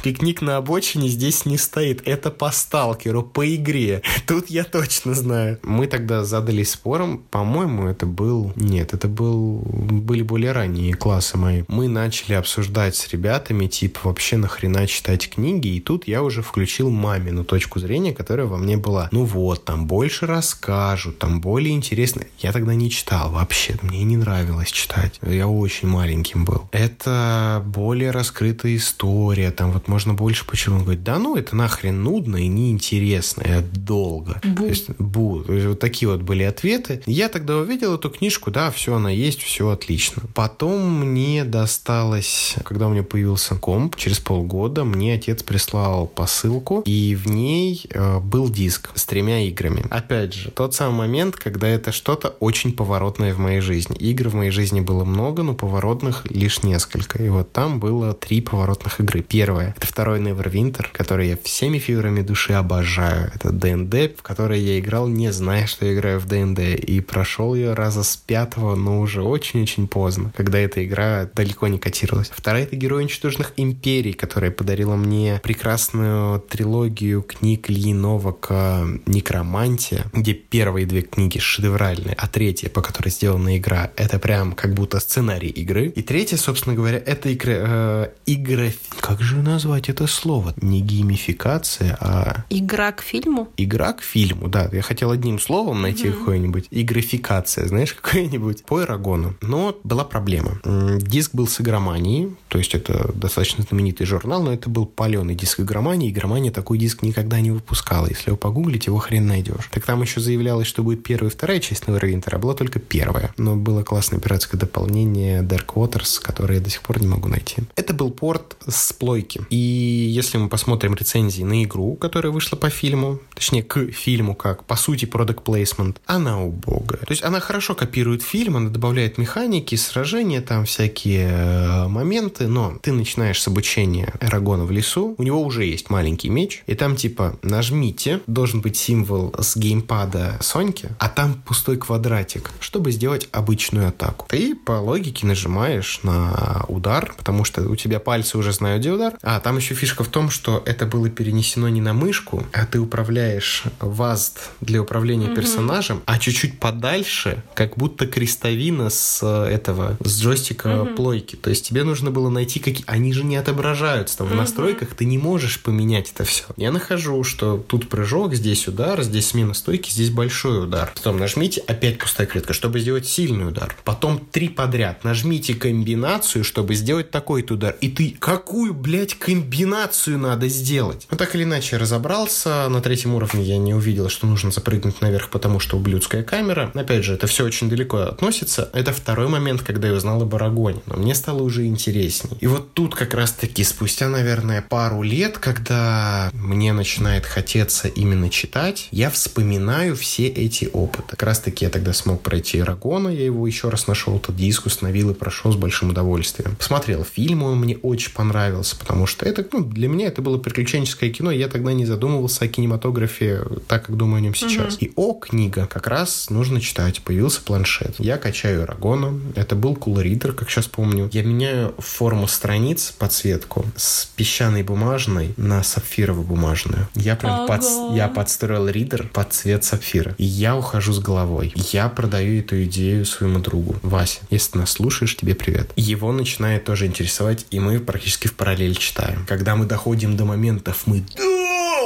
Пикник на обочине здесь не стоит. Это по сталкеру, по игре. Тут я точно знаю. Мы тогда задались спором. По-моему, это был... Нет, это был... Были более ранние классы мои. Мы начали обсуждать с ребятами, типа, вообще нахрена читать книги. И тут я уже включил мамину точку зрения, которая во мне была. Ну вот, там больше расскажут, там более интересно. Я тогда не читал вообще. Мне не нравилось читать. Я очень маленьким был. Это более раскрытая история. Там вот можно больше почему. Он говорит, да ну, это нахрен нудно и неинтересно. И долго. Бу. То есть, бу. То есть, вот такие вот были ответы. Я тогда увидел эту книжку, да, все, она есть, все отлично. Потом мне досталось, когда у меня появился комп, через полгода мне отец прислал посылку, и в ней э, был диск с тремя играми. Опять же, тот самый момент, когда это что-то очень поворотное в моей жизни. Игр в моей жизни было много, но поворотных лишь несколько. И вот там было три поворотных игры. Первая — это второй Neverwinter, который я всеми фигурами души обожаю. Это ДНД, в которой я играл, не зная, что я играю в ДНД. И прошел ее раза с пятого, но уже очень-очень поздно, когда эта игра далеко не котировалась. Вторая — это Герой уничтоженных империй, которая подарила мне прекрасную трилогию книг Ильи Новака «Некромантия», где первые две книги шедевральные, а третья, по которой сделана игра, это прям как будто сценарий игры. И третья, собственно говоря, это игра... Э, игра... Как же назвать это слово? Не геймификация, а... Игра к фильму? Игра к фильму, да. Я хотел одним словом найти mm-hmm. какое-нибудь. Игрофикация, знаешь, какое-нибудь. По Эрагону. Но была проблема. Диск был с игроманией, то есть это достаточно знаменитый журнал, но это был паленый диск игромании. Игромания такой диск никогда не выпускала. Если вы погуглите, его хрен найдешь. Так там еще заявлялось, что будет первая и вторая часть Neverwinter, а была только первая. Но было классное пиратское дополнение Dark Waters, которое я до сих пор не могу найти. Это был порт с плойки. И если мы посмотрим рецензии на игру, которая вышла по фильму, точнее, к фильму, как, по сути, product placement, она убогая. То есть она хорошо копирует фильм, она добавляет механики, сражения, там всякие э, моменты, но ты начинаешь с обучения Эрагона в лесу, у него уже есть маленький меч, и там типа нажмите, должен быть символ с геймпада Соньки, а там пустой квадратик, чтобы сделать обычную атаку. Ты по логике нажимаешь на удар, потому что у тебя пальцы уже знают, где удар. А там еще фишка в том, что это было перенесено не на мышку, а ты управляешь вазд для управления mm-hmm. персонажем, а чуть-чуть подальше, как будто крестовина с э, этого, с джойстика mm-hmm. плойки. То есть тебе нужно было найти какие... Они же не отображаются там mm-hmm. в настройках, ты не можешь поменять это все. Я нахожу, что тут прыжок, здесь удар, здесь смена стойки, здесь большой удар. Потом нажмите, опять пустая клетка, чтобы сделать сильный удар. Потом три подряд. Нажмите комбинацию, чтобы сделать такой-то удар. И ты, какую, блядь, комбинацию надо сделать? Ну, так или иначе, разобрался. На третьем уровне я не увидел, что нужно запрыгнуть наверх, потому что ублюдская камера. Опять же, это все очень далеко относится. Это второй момент, когда я узнал об Арагоне. Но мне стало уже интересней. И вот тут как раз-таки спустя, наверное, пару лет, когда мне начинает хотеться именно читать, я вспоминаю все эти опыты. Как раз-таки я тогда смог пройти Арагона, я его еще раз нашел, этот диск установил и прошел с большим удовольствием. Посмотрел фильм, он мне очень понравился, потому что это, ну, для меня это было приключенческое кино, я тогда не задумывался о кинематографе так, как думаю о нем сейчас. Угу. И о, книга, как раз нужно читать. Появился планшет. Я качаю Арагона. Это был Cool Reader, как сейчас помню. Я меняю форму страниц, подсветку с песчаной бумажной на сапфирово-бумажную. Я прям под, я подстроил ридер под цвет сапфира. И я ухожу с головой. Я продаю эту идею своему другу. Вася, если ты нас слушаешь, тебе привет. Его начинает тоже интересовать, и мы практически в параллель читаем. Когда мы доходим до моментов, мы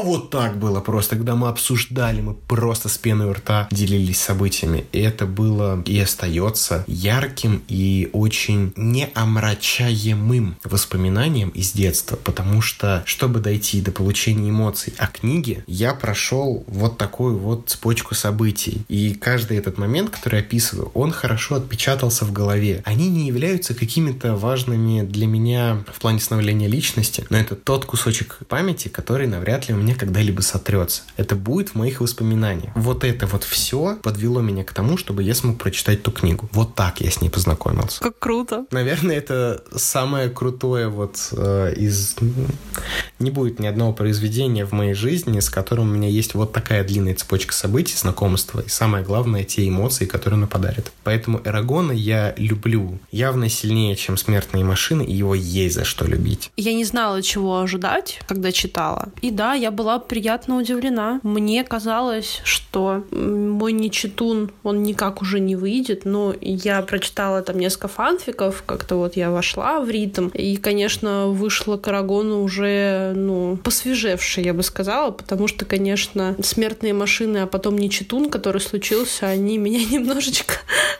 вот так было просто, когда мы обсуждали, мы просто с пеной у рта делились событиями. И это было и остается ярким и очень неомрачаемым воспоминанием из детства, потому что, чтобы дойти до получения эмоций о книге, я прошел вот такую вот цепочку событий. И каждый этот момент, который описываю, он хорошо отпечатался в голове. Они не являются какими-то важными для меня в плане становления личности, но это тот кусочек памяти, который навряд ли у меня меня когда-либо сотрется. Это будет в моих воспоминаниях. Вот это вот все подвело меня к тому, чтобы я смог прочитать ту книгу. Вот так я с ней познакомился. Как круто. Наверное, это самое крутое вот э, из... Не будет ни одного произведения в моей жизни, с которым у меня есть вот такая длинная цепочка событий, знакомства, и самое главное, те эмоции, которые она подарит. Поэтому Эрагона я люблю явно сильнее, чем «Смертные машины», и его есть за что любить. Я не знала, чего ожидать, когда читала. И да, я была приятно удивлена. Мне казалось, что мой нечитун, он никак уже не выйдет, но я прочитала там несколько фанфиков, как-то вот я вошла в ритм, и, конечно, вышла к Арагону уже, ну, посвежевшей, я бы сказала, потому что, конечно, смертные машины, а потом нечитун, который случился, они меня немножечко,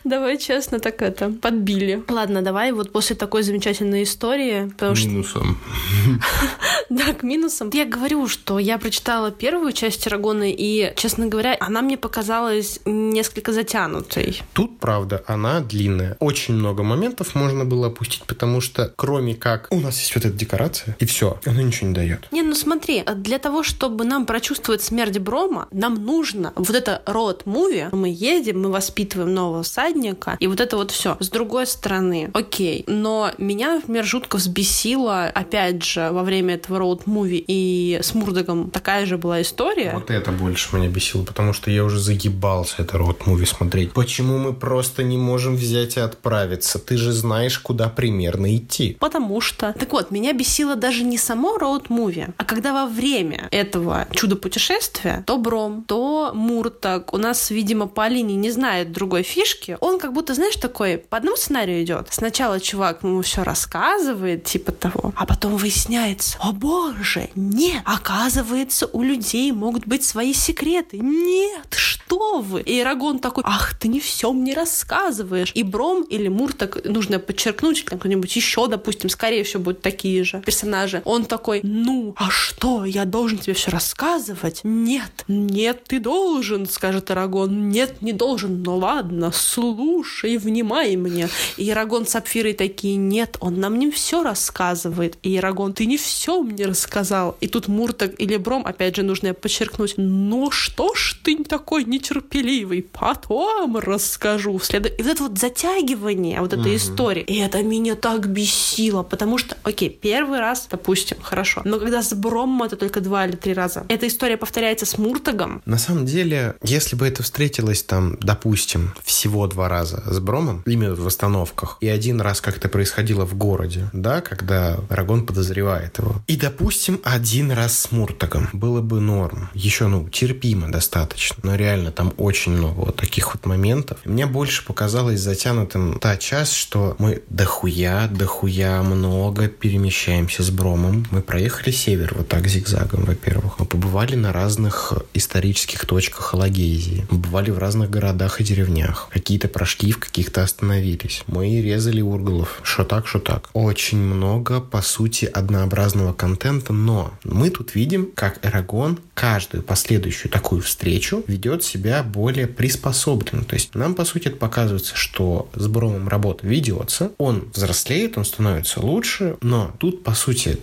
давай честно, так это, подбили. Ладно, давай вот после такой замечательной истории, потому Минусом. Да, к минусам. Я говорю, что я прочитала первую часть Арагона, и, честно говоря, она мне показалась несколько затянутой. Тут, правда, она длинная. Очень много моментов можно было опустить, потому что, кроме как у нас есть вот эта декорация, и все, она ничего не дает. Не, ну смотри, для того, чтобы нам прочувствовать смерть Брома, нам нужно вот это род-муви. Мы едем, мы воспитываем нового всадника, и вот это вот все. С другой стороны, окей, но меня, например, жутко взбесило, опять же, во время этого роуд-муви и с Мурдогом такая же была история. Вот это больше меня бесило, потому что я уже загибался это роуд-муви смотреть. Почему мы просто не можем взять и отправиться? Ты же знаешь, куда примерно идти. Потому что... Так вот, меня бесило даже не само роуд-муви, а когда во время этого чудо-путешествия то Бром, то Муртак, у нас, видимо, по линии не знает другой фишки, он как будто, знаешь, такой, по одному сценарию идет. Сначала чувак ему все рассказывает, типа того, а потом выясняется, о боже, нет, оказывается, у людей могут быть свои секреты. Нет, что вы? И Ирагон такой, ах, ты не все мне рассказываешь. И Бром или Муртак, нужно подчеркнуть, там кто-нибудь еще, допустим, скорее всего, будут такие же персонажи. Он такой, ну, а что, я должен тебе все рассказывать? Нет, нет, ты должен, скажет Арагон. Нет, не должен. Ну ладно, слушай, внимай мне. И Арагон с Сапфирой такие, нет, он нам не все рассказывает. И Арагон, ты не все мне рассказал. И тут Муртак или Бром, опять же, нужно подчеркнуть, ну что ж ты такой нетерпеливый, потом расскажу. След... И вот это вот затягивание вот этой угу. истории, и это меня так бесило, потому что, окей, первый раз, допустим, хорошо, но когда с Бромом это только два или три раза, эта история повторяется с Муртагом. На самом деле, если бы это встретилось там, допустим, всего два раза с Бромом, именно в остановках, и один раз как-то происходило в городе, да, когда Рагон подозревает его, и, допустим, один раз с Муртагом, было бы норм. Еще, ну, терпимо достаточно, но реально там очень много вот таких вот моментов. Мне больше показалось затянутым та часть, что мы дохуя, дохуя много перемещаемся с Бромом. Мы проехали север вот так зигзагом, во-первых. Мы побывали на разных исторических точках Алагезии. Мы бывали в разных городах и деревнях. Какие-то прошли, в каких-то остановились. Мы резали ургалов. Что так, что так. Очень много, по сути, однообразного контента, но мы тут видим, как Эрагон каждую последующую такую встречу ведет себя более приспособленно. То есть нам, по сути, это показывается, что с Бромом работа ведется, он взрослеет, он становится лучше, но тут, по сути,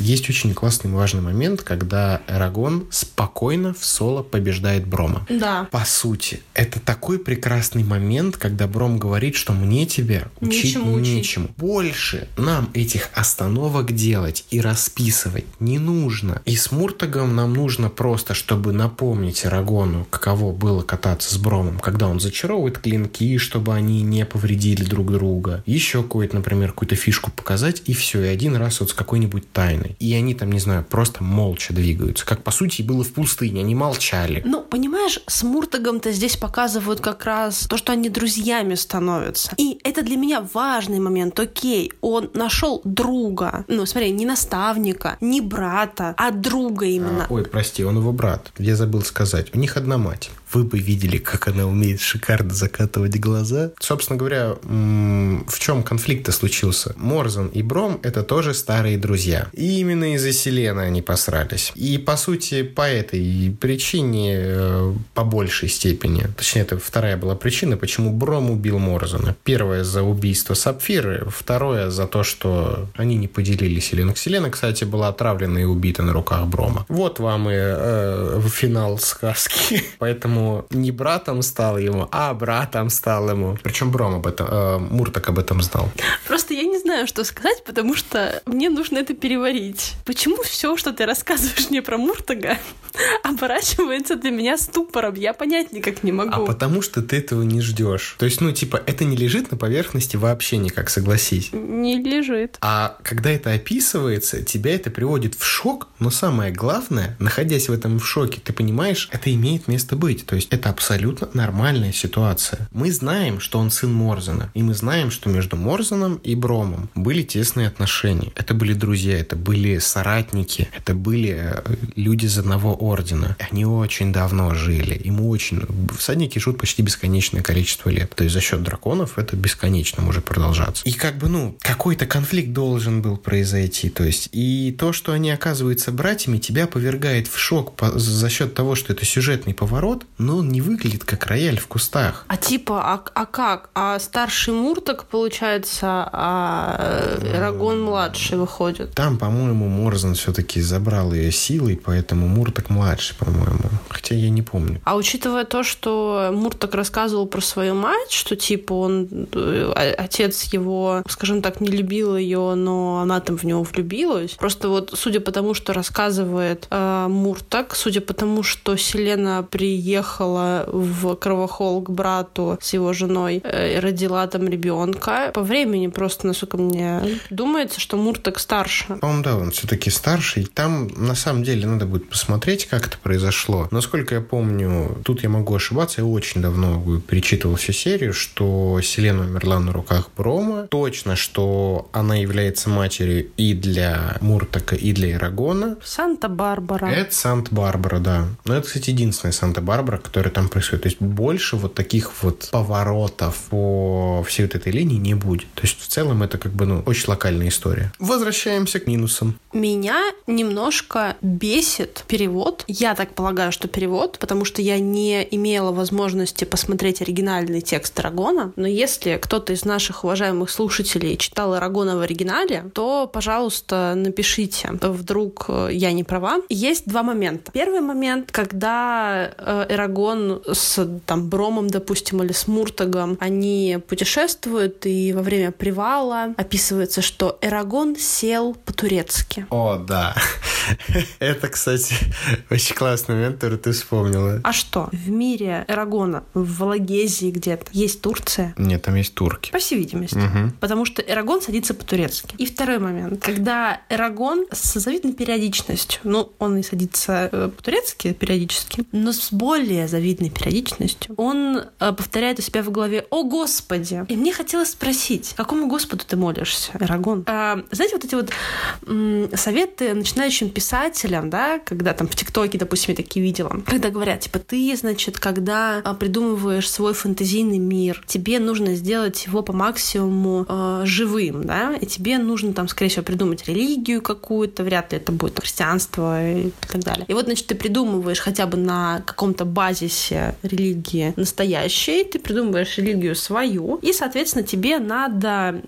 есть очень классный важный момент, когда Эрагон спокойно в соло побеждает Брома. Да. По сути, это такой прекрасный момент, когда Бром говорит, что мне тебе учить нечему. нечему. Больше нам этих остановок делать и расписывать не нужно. И с Муртагом нам нужно просто, чтобы напомнить Эрагону, каково было кататься с Бромом, когда он зачаровывает клинки, чтобы они не повредили друг друга. Еще какую-то, например, какую-то фишку показать, и все, и один раз вот с какой-нибудь тайной. И они там, не знаю, просто молча двигаются. Как, по сути, было в пустыне, они молчали. Ну, понимаешь, с Муртагом-то здесь показывают как раз то, что они друзьями становятся. И это для меня важный момент. Окей, он нашел друга. Ну, смотри, не наставника, не брата, а друга именно. А, ой, прости, он его брат. Я забыл сказать. У них одна мать. Вы бы видели, как она умеет шикарно закатывать глаза. Собственно говоря, в чем конфликт-то случился? Морзан и Бром — это тоже старые друзья. И именно из-за Селены они посрались. И, по сути, по этой причине, э, по большей степени, точнее, это вторая была причина, почему Бром убил Морзана. Первая за убийство Сапфиры, второе за то, что они не поделили Селену. Селена, кстати, была отравлена и убита на руках Брома. Вот вам и э, финал сказки. Поэтому не братом стал ему, а братом стал ему. Причем Бром об этом, э, Муртак об этом знал. Просто я не знаю, что сказать, потому что мне нужно это переварить. Почему все, что ты рассказываешь мне про Муртага, оборачивается для меня ступором? Я понять никак не могу. А потому что ты этого не ждешь. То есть, ну, типа, это не лежит на поверхности вообще никак, согласись. Не лежит. А когда это описывается, тебя это приводит в шок, но самое главное, находясь в этом в шоке, ты понимаешь, это имеет место быть. То есть это абсолютно нормальная ситуация. Мы знаем, что он сын Морзена, и мы знаем, что между Морзеном и Бромом были тесные отношения. Это были друзья, это были соратники, это были э, люди из одного ордена. Они очень давно жили. Ему очень... Всадники живут почти бесконечное количество лет. То есть за счет драконов это бесконечно может продолжаться. И как бы, ну, какой-то конфликт должен был произойти. То есть и то, что они оказываются братьями, тебя повергает в шок по, за счет того, что это сюжетный поворот, но он не выглядит как рояль в кустах. А типа, а, а как? А старший Мурток, получается, а Эрагон младший выходит? Там, по-моему, Морзан все-таки забрал ее силой, поэтому Мурток младший, по-моему. Хотя я не помню. А учитывая то, что Мурток рассказывал про свою мать, что типа он э, отец его, скажем так, не любил ее, но она там в него влюбилась. Просто вот судя по тому, что рассказывает э, Муртак, судя по тому, что Селена приехала в Кровохол к брату с его женой э, и родила там ребенка, по времени просто, насколько мне думается, что Муртак старше. По-моему, да, он все-таки старший. Там на самом деле надо будет посмотреть, как это произошло. Насколько я помню, тут я могу ошибаться, я очень давно перечитывал всю серию, что Селена умерла на руках Брома. Точно, что она является матерью и для Муртака, и для Ирагона. Санта-Барбара. Это Санта-Барбара, да. Но это, кстати, единственная Санта-Барбара, которая там происходит. То есть больше вот таких вот поворотов по всей вот этой линии не будет. То есть в целом это как бы, ну, очень локальная история. Возвращаемся к минусам. Меня немножко бесит перевод. Я так полагаю, что перевод, потому что я не имела возможности посмотреть оригинальный текст Арагона. Но если кто-то из наших уважаемых слушателей читал Арагона в оригинале, то, пожалуйста, напишите. Вдруг э, я не права. Есть два момента. Первый момент, когда э, Эрагон с там Бромом, допустим, или с Муртагом, они путешествуют, и во время привала описывается, что Эрагон сел по-турецки. О, да. Это, кстати, очень классный момент, который ты вспомнила. А что? В мире Эрагона, в Валагезии где-то, есть Турция? Нет, там есть турки. По всей видимости. Угу. Потому что Эрагон садится по-турецки. И второй момент. Когда Эрагон с завидной периодичностью, ну, он и садится э, по-турецки периодически, но с более завидной периодичностью, он э, повторяет у себя в голове «О, Господи!» И мне хотелось спросить, какому Господу ты молишься, Эрагон? А, знаете, вот эти вот советы начинающим писателям, да, когда там в ТикТоке, допустим, я такие видела, когда говорят, типа, ты, значит, когда а, придумываешь свой фэнтезийный мир, тебе нужно сделать его по максимуму э, живым, да, и тебе нужно там, скорее всего, придумать религию какую-то, вряд ли это будет христианство и так далее. И вот, значит, ты придумываешь хотя бы на каком-то базисе религии настоящей, ты придумываешь религию свою, и, соответственно, тебе надо,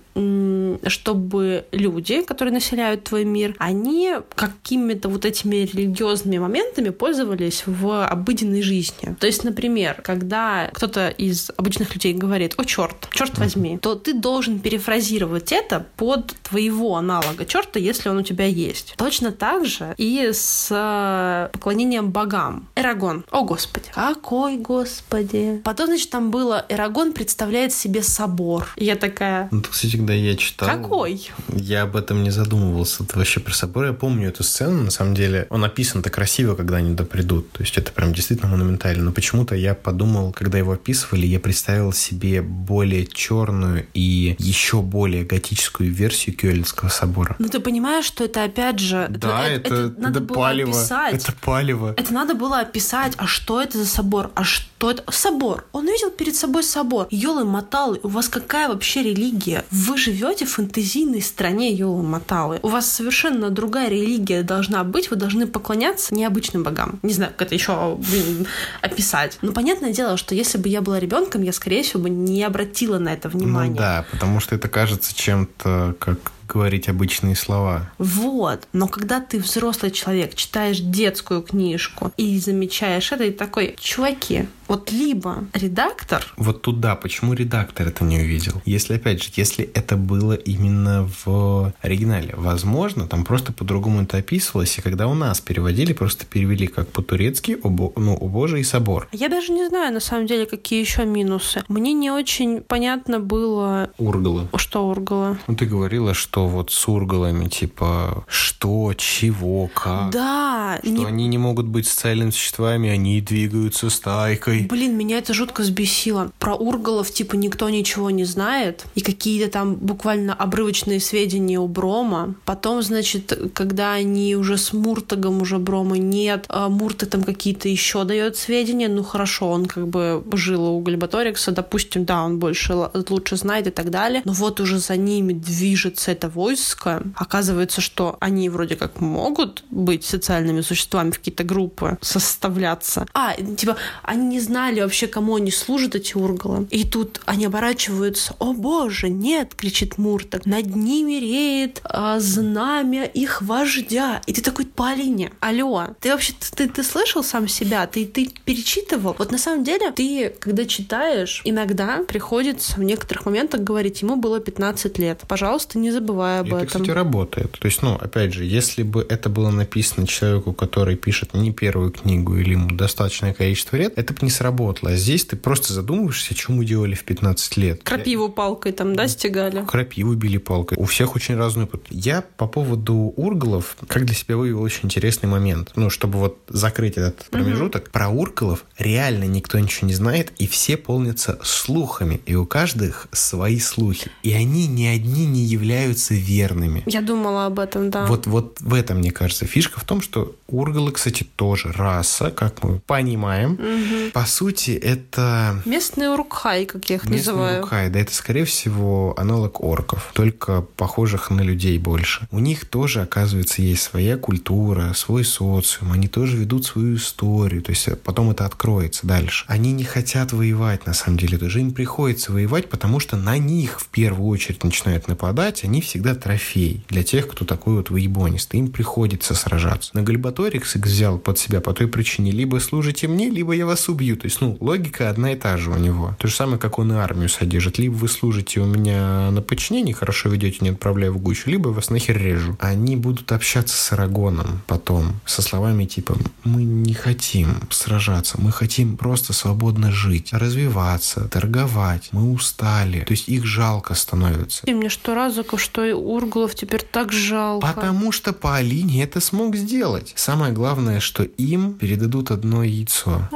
чтобы люди, которые населяют твой мир, они какими-то вот этими религиозными моментами пользовались в обыденной жизни. То есть, например, когда кто-то из обычных людей говорит, о, черт, черт возьми, то ты должен перефразировать это под твоего аналога черта, если он у тебя есть. Точно так же и с э, поклонением богам. Эрагон. О, Господи. Какой Господи. Потом, значит, там было Эрагон представляет себе собор. И я такая... Ну, кстати, когда я читал. Какой? Я об этом не задумывался. Это вообще про собор. Я помню эту сцену. На самом деле, он описан так красиво, когда они допридут. То есть это прям действительно монументально. Но почему-то я подумал, когда его описывали, я представил себе более черную и еще более готическую версию Кёльнского собора. Ну ты понимаешь, что это опять же... Да, это, это, это, надо это было палево. описать. Это палево. Это надо было описать, а что это за собор, а что это... Собор. Он видел перед собой собор. Ёлы моталы, у вас какая вообще религия? Вы живете в фэнтезийной стране Ёлы моталы. У вас совершенно другая религия должна быть, вы должны поклоняться необычным богам. Не знаю, как это еще блин, описать. Но понятное дело, что если бы я была ребенком, я, скорее всего, бы не обратила на это внимание. Ну да, потому что это кажется чем-то как говорить обычные слова. Вот. Но когда ты взрослый человек, читаешь детскую книжку и замечаешь это, и такой, чуваки, вот либо редактор... Вот туда, почему редактор это не увидел? Если, опять же, если это было именно в оригинале, возможно, там просто по-другому это описывалось, и когда у нас переводили, просто перевели как по-турецки, о, ну, о Боже и собор. Я даже не знаю, на самом деле, какие еще минусы. Мне не очень понятно было... Ургалы. Что ургала? Ну, ты говорила, что вот с ургалами, типа, что, чего, как. Да. Что не... они не могут быть социальными существами, они двигаются стайкой. Блин, меня это жутко взбесило. Про ургалов, типа, никто ничего не знает. И какие-то там буквально обрывочные сведения у Брома. Потом, значит, когда они уже с Муртагом, уже Брома нет, а Мурты там какие-то еще дает сведения. Ну, хорошо, он как бы жил у Гальбаторикса, допустим, да, он больше лучше знает и так далее. Но вот уже за ними движется это войско. Оказывается, что они вроде как могут быть социальными существами в какие-то группы, составляться. А, типа, они не знали вообще, кому они служат, эти ургалы. И тут они оборачиваются. «О боже, нет!» — кричит Муртак. «Над ними реет а, знамя их вождя». И ты такой, Полине, алло, ты вообще, ты, ты слышал сам себя? Ты, ты перечитывал? Вот на самом деле, ты, когда читаешь, иногда приходится в некоторых моментах говорить, ему было 15 лет. Пожалуйста, не забывай об это, этом. кстати, работает. То есть, ну, опять же, если бы это было написано человеку, который пишет не первую книгу или ему достаточное количество лет, это бы не сработало. А здесь ты просто задумываешься, что мы делали в 15 лет. Крапиву палкой там, да, стегали? Крапиву били палкой. У всех очень разный опыт. Я по поводу ургалов, как для себя выявил очень интересный момент. Ну, чтобы вот закрыть этот промежуток. Угу. Про ургалов реально никто ничего не знает, и все полнятся слухами. И у каждых свои слухи. И они ни одни не являются верными. Я думала об этом, да. Вот, вот в этом, мне кажется, фишка в том, что ургалы, кстати, тоже раса, как мы понимаем. Угу. По сути, это... Местные уркхай, как я их Местные называю. уркхай, да, это, скорее всего, аналог орков, только похожих на людей больше. У них тоже, оказывается, есть своя культура, свой социум, они тоже ведут свою историю, то есть потом это откроется дальше. Они не хотят воевать, на самом деле, даже им приходится воевать, потому что на них в первую очередь начинают нападать, они всегда трофей для тех, кто такой вот воебонистый. Им приходится сражаться. На Гальбаторикс их взял под себя по той причине, либо служите мне, либо я вас убью. То есть, ну, логика одна и та же у него. То же самое, как он и армию содержит. Либо вы служите у меня на подчинении, хорошо ведете, не отправляю в гущу, либо вас нахер режу. Они будут общаться с Арагоном потом со словами типа «Мы не хотим сражаться, мы хотим просто свободно жить, развиваться, торговать, мы устали». То есть их жалко становится. И мне что Разуков, что и Ургулов теперь так жалко. Потому что по Алине это смог сделать. Самое главное, что им передадут одно яйцо.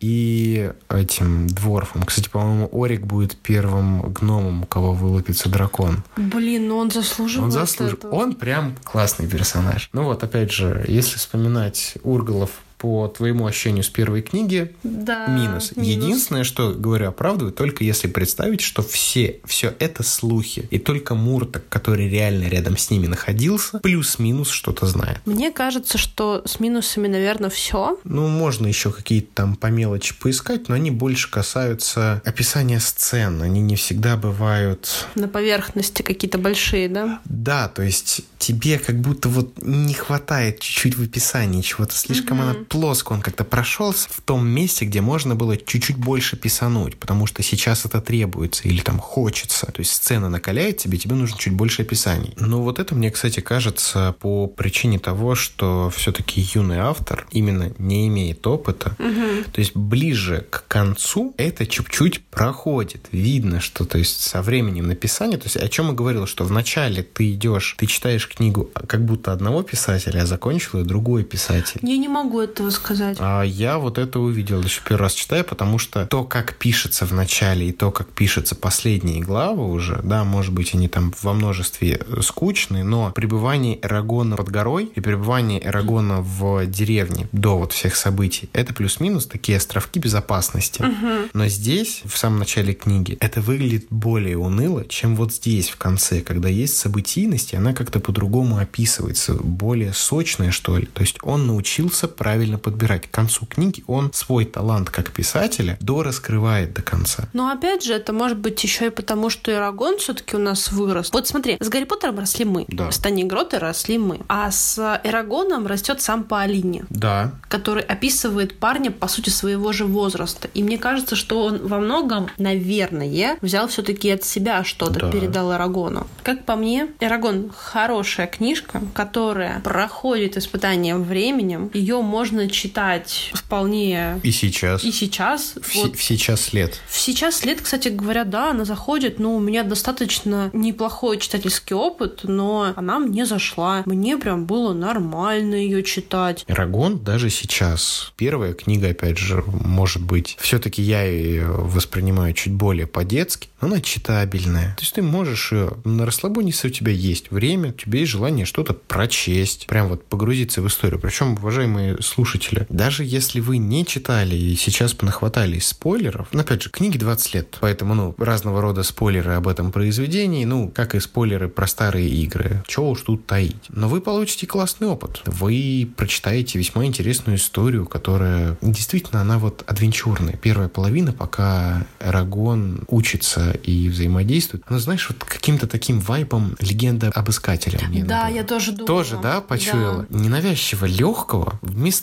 И этим дворфом. Кстати, по-моему, Орик будет первым гномом, у кого вылупится дракон. блин, ну он заслуживает Он заслужил. этого. Он прям классный персонаж. Ну вот, опять же, если вспоминать Ургалов по твоему ощущению с первой книги, Да, минус. Единственное, что говорю, оправдываю, только если представить, что все, все это слухи, и только Муртак, который реально рядом с ними находился, плюс-минус что-то знает. Мне кажется, что с минусами, наверное, все. Ну, можно еще какие-то там по мелочи поискать, но они больше касаются описания сцен. Они не всегда бывают... На поверхности какие-то большие, да? Да, то есть тебе как будто вот не хватает чуть-чуть в описании чего-то. Слишком Мгм. она плоско он как-то прошелся в том месте, где можно было чуть-чуть больше писануть, потому что сейчас это требуется или там хочется. То есть сцена накаляет тебе, тебе нужно чуть больше описаний. Но вот это мне, кстати, кажется по причине того, что все-таки юный автор именно не имеет опыта. Угу. То есть ближе к концу это чуть-чуть проходит. Видно, что то есть со временем написания, то есть о чем я говорил, что вначале ты идешь, ты читаешь книгу как будто одного писателя, а закончил ее другой писатель. Я не могу этого сказать. А я вот это увидел еще первый раз читаю, потому что то, как пишется в начале и то, как пишется последние главы уже, да, может быть, они там во множестве скучные, но пребывание Эрагона под горой и пребывание Эрагона в деревне до вот всех событий, это плюс-минус такие островки безопасности. Угу. Но здесь, в самом начале книги, это выглядит более уныло, чем вот здесь в конце, когда есть событийность, и она как-то по-другому описывается, более сочная, что ли. То есть он научился правильно подбирать. К концу книги он свой талант как писателя до раскрывает до конца. Но опять же, это может быть еще и потому, что Ирагон все-таки у нас вырос. Вот смотри, с Гарри Поттером росли мы, да. с Гроты росли мы, а с Эрагоном растет сам Паолини. Да. Который описывает парня, по сути, своего же возраста. И мне кажется, что он во многом, наверное, взял все-таки от себя что-то, да. передал Эрагону. Как по мне, Эрагон хорошая книжка, которая проходит испытание временем. Ее можно читать вполне... И сейчас. И сейчас. В, вот. в сейчас лет. В сейчас лет, кстати говоря, да, она заходит, но у меня достаточно неплохой читательский опыт, но она мне зашла. Мне прям было нормально ее читать. Эрагон даже сейчас. Первая книга, опять же, может быть, все-таки я ее воспринимаю чуть более по-детски, но она читабельная. То есть ты можешь ее на расслабоне, если у тебя есть время, у тебя есть желание что-то прочесть, прям вот погрузиться в историю. Причем, уважаемые слушатели, даже если вы не читали и сейчас понахватались спойлеров, ну, опять же, книги 20 лет, поэтому, ну, разного рода спойлеры об этом произведении, ну, как и спойлеры про старые игры. Чего уж тут таить. Но вы получите классный опыт. Вы прочитаете весьма интересную историю, которая действительно, она вот адвенчурная. Первая половина, пока Эрагон учится и взаимодействует, она, знаешь, вот каким-то таким вайпом легенда об искателе. Мне да, я тоже думаю. Тоже, да, почуяла? Да. Ненавязчиво легкого,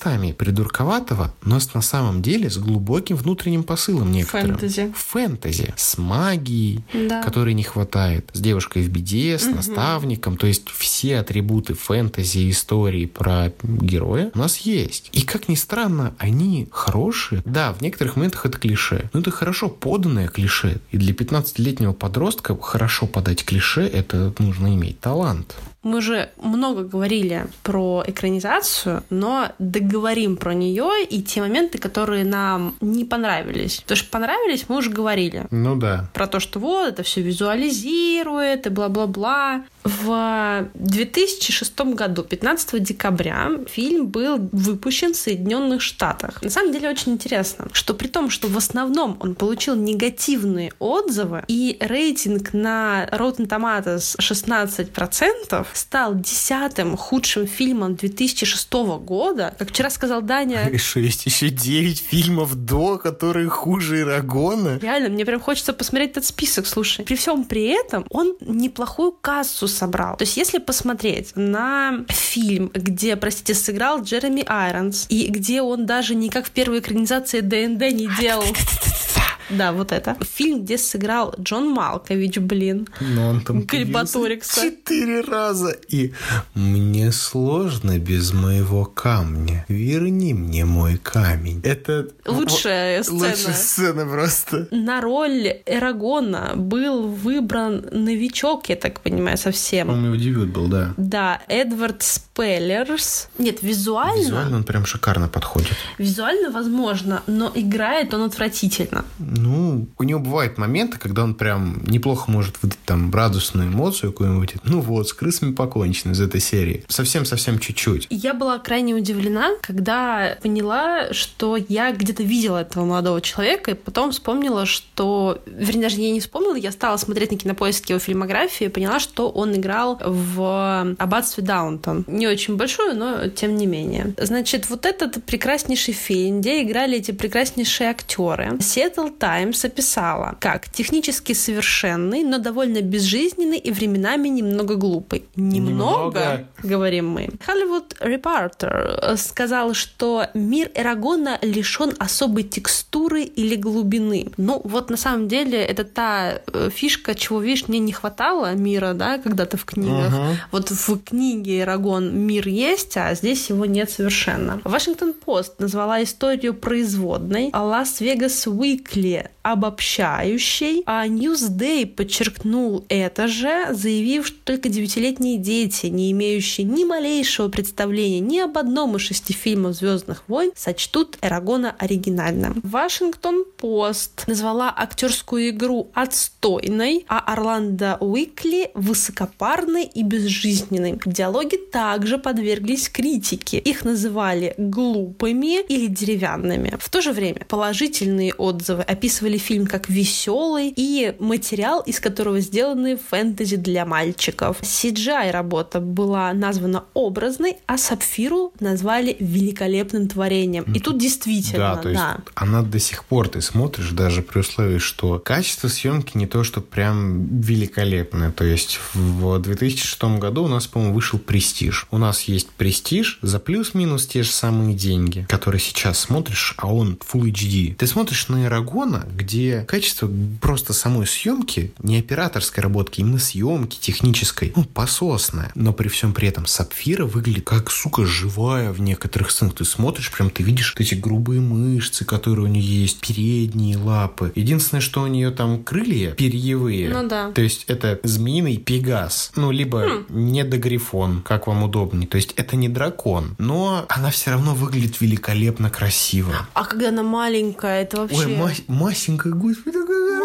местами придурковатого, но на самом деле с глубоким внутренним посылом некоторым. Фэнтези. Фэнтези. С магией, да. которой не хватает. С девушкой в беде, с угу. наставником. То есть все атрибуты фэнтези, истории про героя у нас есть. И как ни странно, они хорошие. Да, в некоторых моментах это клише. Но это хорошо поданное клише. И для 15-летнего подростка хорошо подать клише, это нужно иметь талант. Мы же много говорили про экранизацию, но договорим про нее и те моменты, которые нам не понравились. То, что понравились, мы уже говорили. Ну да. Про то, что вот, это все визуализирует и бла-бла-бла. В 2006 году, 15 декабря, фильм был выпущен в Соединенных Штатах. На самом деле очень интересно, что при том, что в основном он получил негативные отзывы и рейтинг на Rotten Tomatoes 16%, стал десятым худшим фильмом 2006 года. Как вчера сказал Даня... Что, есть еще 9 фильмов до, которые хуже Ирагона? Реально, мне прям хочется посмотреть этот список, слушай. При всем при этом он неплохую кассу собрал. То есть, если посмотреть на фильм, где, простите, сыграл Джереми Айронс, и где он даже никак в первой экранизации ДНД не делал... Да, вот это. Фильм, где сыграл Джон Малкович, блин. Но он там Крипаторикса. Четыре раза. И мне сложно без моего камня. Верни мне мой камень. Это... Лучшая сцена. Лучшая сцена просто. На роль Эрагона был выбран новичок, я так понимаю, совсем. Он его дебют был, да. Да, Эдвард Спеллерс. Нет, визуально... Визуально он прям шикарно подходит. Визуально возможно, но играет он отвратительно. Ну, у него бывают моменты, когда он прям неплохо может выдать там радостную эмоцию какую-нибудь. Ну вот, с крысами покончено из этой серии. Совсем-совсем чуть-чуть. Я была крайне удивлена, когда поняла, что я где-то видела этого молодого человека, и потом вспомнила, что... Вернее, даже я не вспомнила, я стала смотреть на кинопоиске его фильмографию и поняла, что он играл в «Аббатстве Даунтон». Не очень большую, но тем не менее. Значит, вот этот прекраснейший фильм, где играли эти прекраснейшие актеры. Сетл Times описала как технически совершенный, но довольно безжизненный и временами немного глупый. Немного, немного. говорим мы. Hollywood Reporter сказал, что мир Эрагона лишен особой текстуры или глубины. Ну, вот на самом деле это та э, фишка, чего, видишь, мне не хватало мира, да, когда-то в книгах. Uh-huh. Вот в книге Эрагон мир есть, а здесь его нет совершенно. Вашингтон Пост назвала историю производной, а Лас-Вегас Уикли обобщающей, а Newsday подчеркнул это же, заявив, что только девятилетние дети, не имеющие ни малейшего представления ни об одном из шести фильмов Звездных войн, сочтут Эрагона оригинальным. Вашингтон Пост назвала актерскую игру отстойной, а Орландо Уикли высокопарной и безжизненной. Диалоги также подверглись критике. Их называли глупыми или деревянными. В то же время положительные отзывы описывали фильм как веселый и материал, из которого сделаны фэнтези для мальчиков. CGI работа была названа образной, а Сапфиру назвали великолепным творением. И тут действительно, да. То есть да. она до сих пор ты смотришь, даже при условии, что качество съемки не то, что прям великолепное. То есть в 2006 году у нас, по-моему, вышел «Престиж». У нас есть «Престиж» за плюс-минус те же самые деньги, которые сейчас смотришь, а он Full HD. Ты смотришь на Эрагона, где качество просто самой съемки, не операторской работки, именно съемки технической, ну, пососное. Но при всем при этом Сапфира выглядит как, сука, живая в некоторых сценах. Ты смотришь, прям ты видишь эти грубые мышцы, которые у нее есть, передние лапы. Единственное, что у нее там крылья перьевые. Ну да. То есть это змеиный пегас. Ну, либо хм. недогрифон, как вам удобнее. То есть это не дракон, но она все равно выглядит великолепно красиво. А когда она маленькая, это вообще... Ой, ма- масенькая, господи,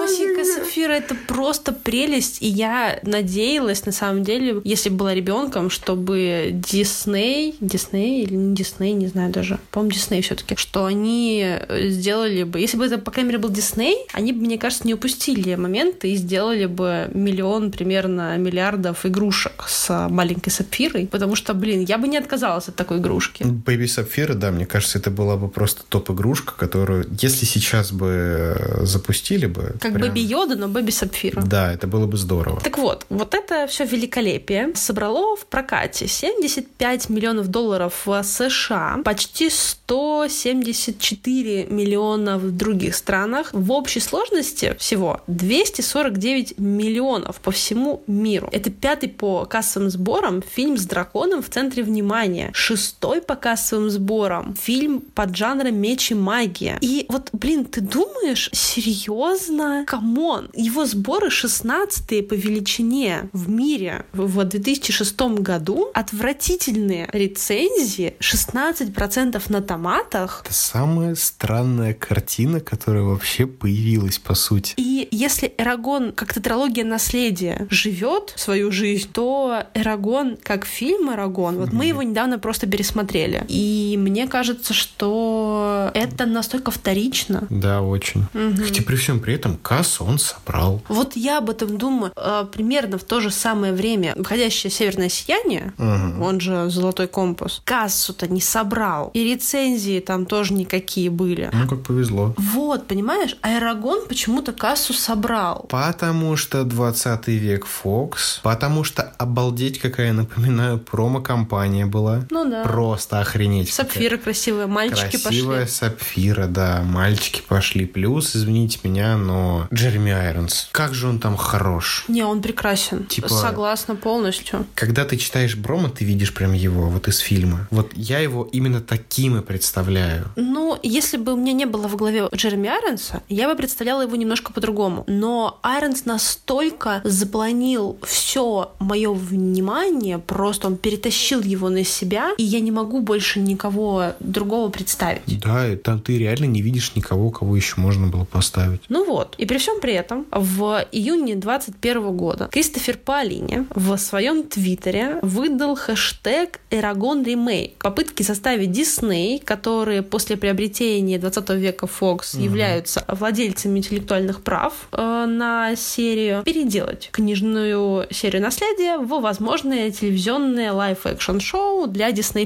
Масенькая Сапфира это просто прелесть. И я надеялась, на самом деле, если была ребенком, чтобы Дисней, Дисней или не Дисней, не знаю даже, по-моему, Дисней все-таки, что они сделали бы, если бы это, по крайней мере, был Дисней, они бы, мне кажется, не упустили момент и сделали бы миллион примерно миллиардов игрушек с маленькой Сапфирой, потому что, блин, я бы не отказалась от такой игрушки. Baby Сапфира, да, мне кажется, это была бы просто топ-игрушка, которую, если сейчас бы э, запустили бы... Как прям... Baby Йода, но Baby Сапфира. Да, это было бы здорово. Так вот, вот это все великолепие собрало в прокате 75 миллионов долларов в США, почти 174 миллиона в других странах. В общей сложности всего 249 миллионов по всему миру. Это пятый по кассовым сборам фильм с драконом в центре внимания. Шестой по кассовым сборам фильм под жанром меч и магия. И вот, блин, ты думаешь, серьезно? Come on! Его сборы 16 по величине в мире в 2006 году. Отвратительные рецензии, 16% на томатах. Это самая странная картина, которая вообще появилась, по сути. И если Эрагон, как тетралогия наследия, живет свою жизнь, то Эрагон, как фильм Эрагон, вот mm-hmm. мы его недавно просто пересмотрели. И мне кажется, что это настолько вторично. Да, очень. Mm-hmm. Хотя при всем при этом кассу он собрал. Вот я об этом думаю. А, примерно в то же самое время «Входящее северное сияние», угу. он же «Золотой компас», кассу-то не собрал. И рецензии там тоже никакие были. Ну, как повезло. Вот, понимаешь? Аэрогон почему-то кассу собрал. Потому что 20 век Fox, потому что обалдеть какая, напоминаю, промо-компания была. Ну да. Просто охренеть. Сапфира красивая, мальчики Красивая пошли. Красивая сапфира, да, мальчики пошли. Плюс, извините меня, но Джереми Айронс, как же он там хорош. Не, он прекрасен. Типа, Согласна полностью. Когда ты читаешь Брома, ты видишь прям его, вот из фильма. Вот я его именно таким и представляю. Ну, если бы у меня не было в голове Джереми Айронса, я бы представляла его немножко по-другому. Но Айронс настолько запланил все мое внимание, просто он перетащил его на себя, и я не могу больше никого другого представить. Да, там ты реально не видишь никого, кого еще можно было поставить. Ну вот. И при всем при этом в июне 2021 года, Кристофер Паолини в своем твиттере выдал хэштег «Eragon Remake». Попытки составить Дисней, которые после приобретения 20 века Fox угу. являются владельцами интеллектуальных прав э, на серию, переделать книжную серию наследия в возможное телевизионное live-action шоу для Disney+.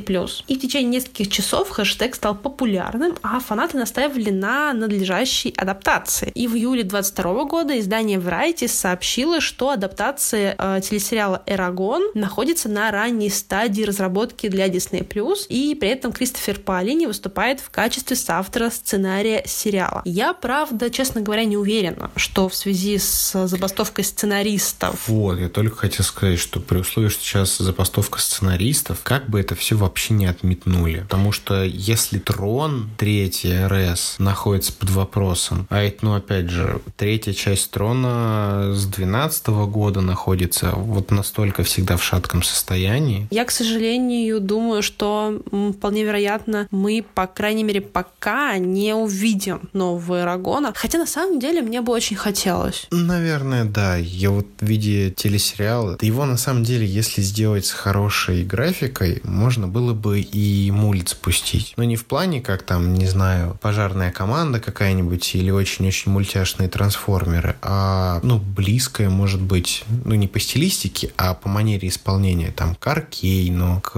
И в течение нескольких часов хэштег стал популярным, а фанаты настаивали на надлежащей адаптации. И в июле 22 года издание Variety сообщило, что адаптация э, телесериала «Эрагон» находится на ранней стадии разработки для Disney+, и при этом Кристофер Паолини выступает в качестве соавтора сценария сериала. Я, правда, честно говоря, не уверена, что в связи с забастовкой сценаристов... Вот, я только хотел сказать, что при условии, что сейчас забастовка сценаристов, как бы это все вообще не отметнули. Потому что если Трон, третий РС, находится под вопросом, а это, ну, опять же, третья часть Трона с 12 года находится вот настолько всегда в шатком состоянии. Я, к сожалению, думаю, что вполне вероятно, мы, по крайней мере, пока не увидим нового Эрагона. Хотя, на самом деле, мне бы очень хотелось. Наверное, да. Я вот в виде телесериала, его, на самом деле, если сделать с хорошей графикой, можно было бы и мульт спустить. Но не в плане, как там, не знаю, пожарная команда какая-нибудь или очень-очень мультяшные трансформеры, а, ну, близкое, может быть, ну, не по стилистике, а по манере исполнения, там, к Аркейну, к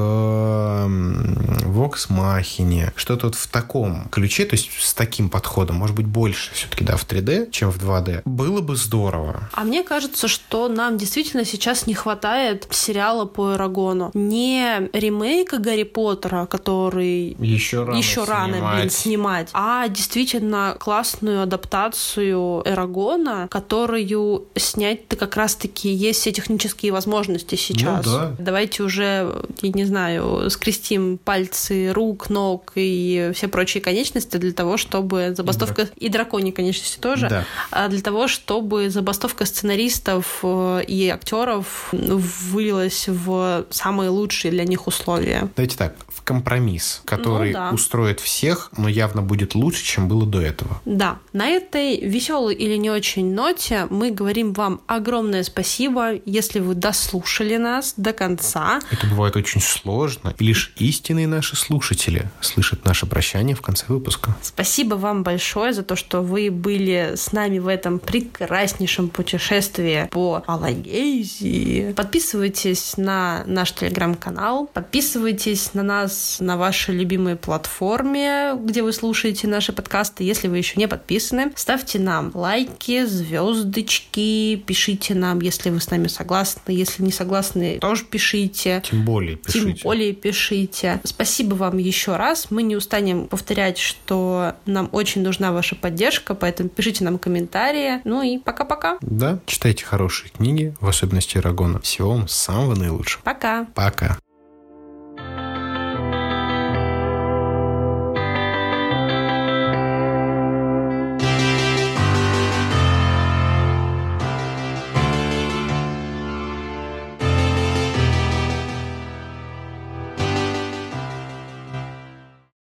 Vox Machina, что-то вот в таком ключе, то есть с таким подходом, может быть, больше все-таки, да, в 3D, чем в 2D, было бы здорово. А мне кажется, что нам действительно сейчас не хватает сериала по Эрагону. Не ремейка Гарри Поттера, который еще рано, еще рано блин, снимать, а действительно классную адаптацию Эрагона, которую снять-то как раз-таки есть все технические возможности сейчас. Ну, да. Давайте уже, я не знаю, скрестим пальцы рук, ног и все прочие конечности для того, чтобы забастовка... Да. И драконьи конечности тоже. Да. А для того, чтобы забастовка сценаристов э, и актеров вылилась в самые лучшие для них условия. Давайте так, в компромисс, который ну, да. устроит всех, но явно будет лучше, чем было до этого. Да. На этой веселой или не очень ноте мы говорим вам огромное спасибо, если вы дослушали нас до конца. Это бывает очень сложно, и лишь истинные наши слушатели слышат наше прощание в конце выпуска. Спасибо вам большое за то, что вы были с нами в этом прекраснейшем путешествии по Алагейзии. Подписывайтесь на наш телеграм-канал, подписывайтесь на нас на вашей любимой платформе, где вы слушаете наши подкасты. Если вы еще не подписаны, ставьте нам лайки, звездочки, пишите нам, если вы с нами согласны. Если не согласны, тоже пишите. Тем более пишите. Тем более пишите. Спасибо вам еще раз. Мы не устанем повторять, что нам очень нужна ваша поддержка, поэтому пишите нам комментарии. Ну и пока-пока. Да, читайте хорошие книги, в особенности Рагона. Всего вам самого наилучшего. Пока. Пока.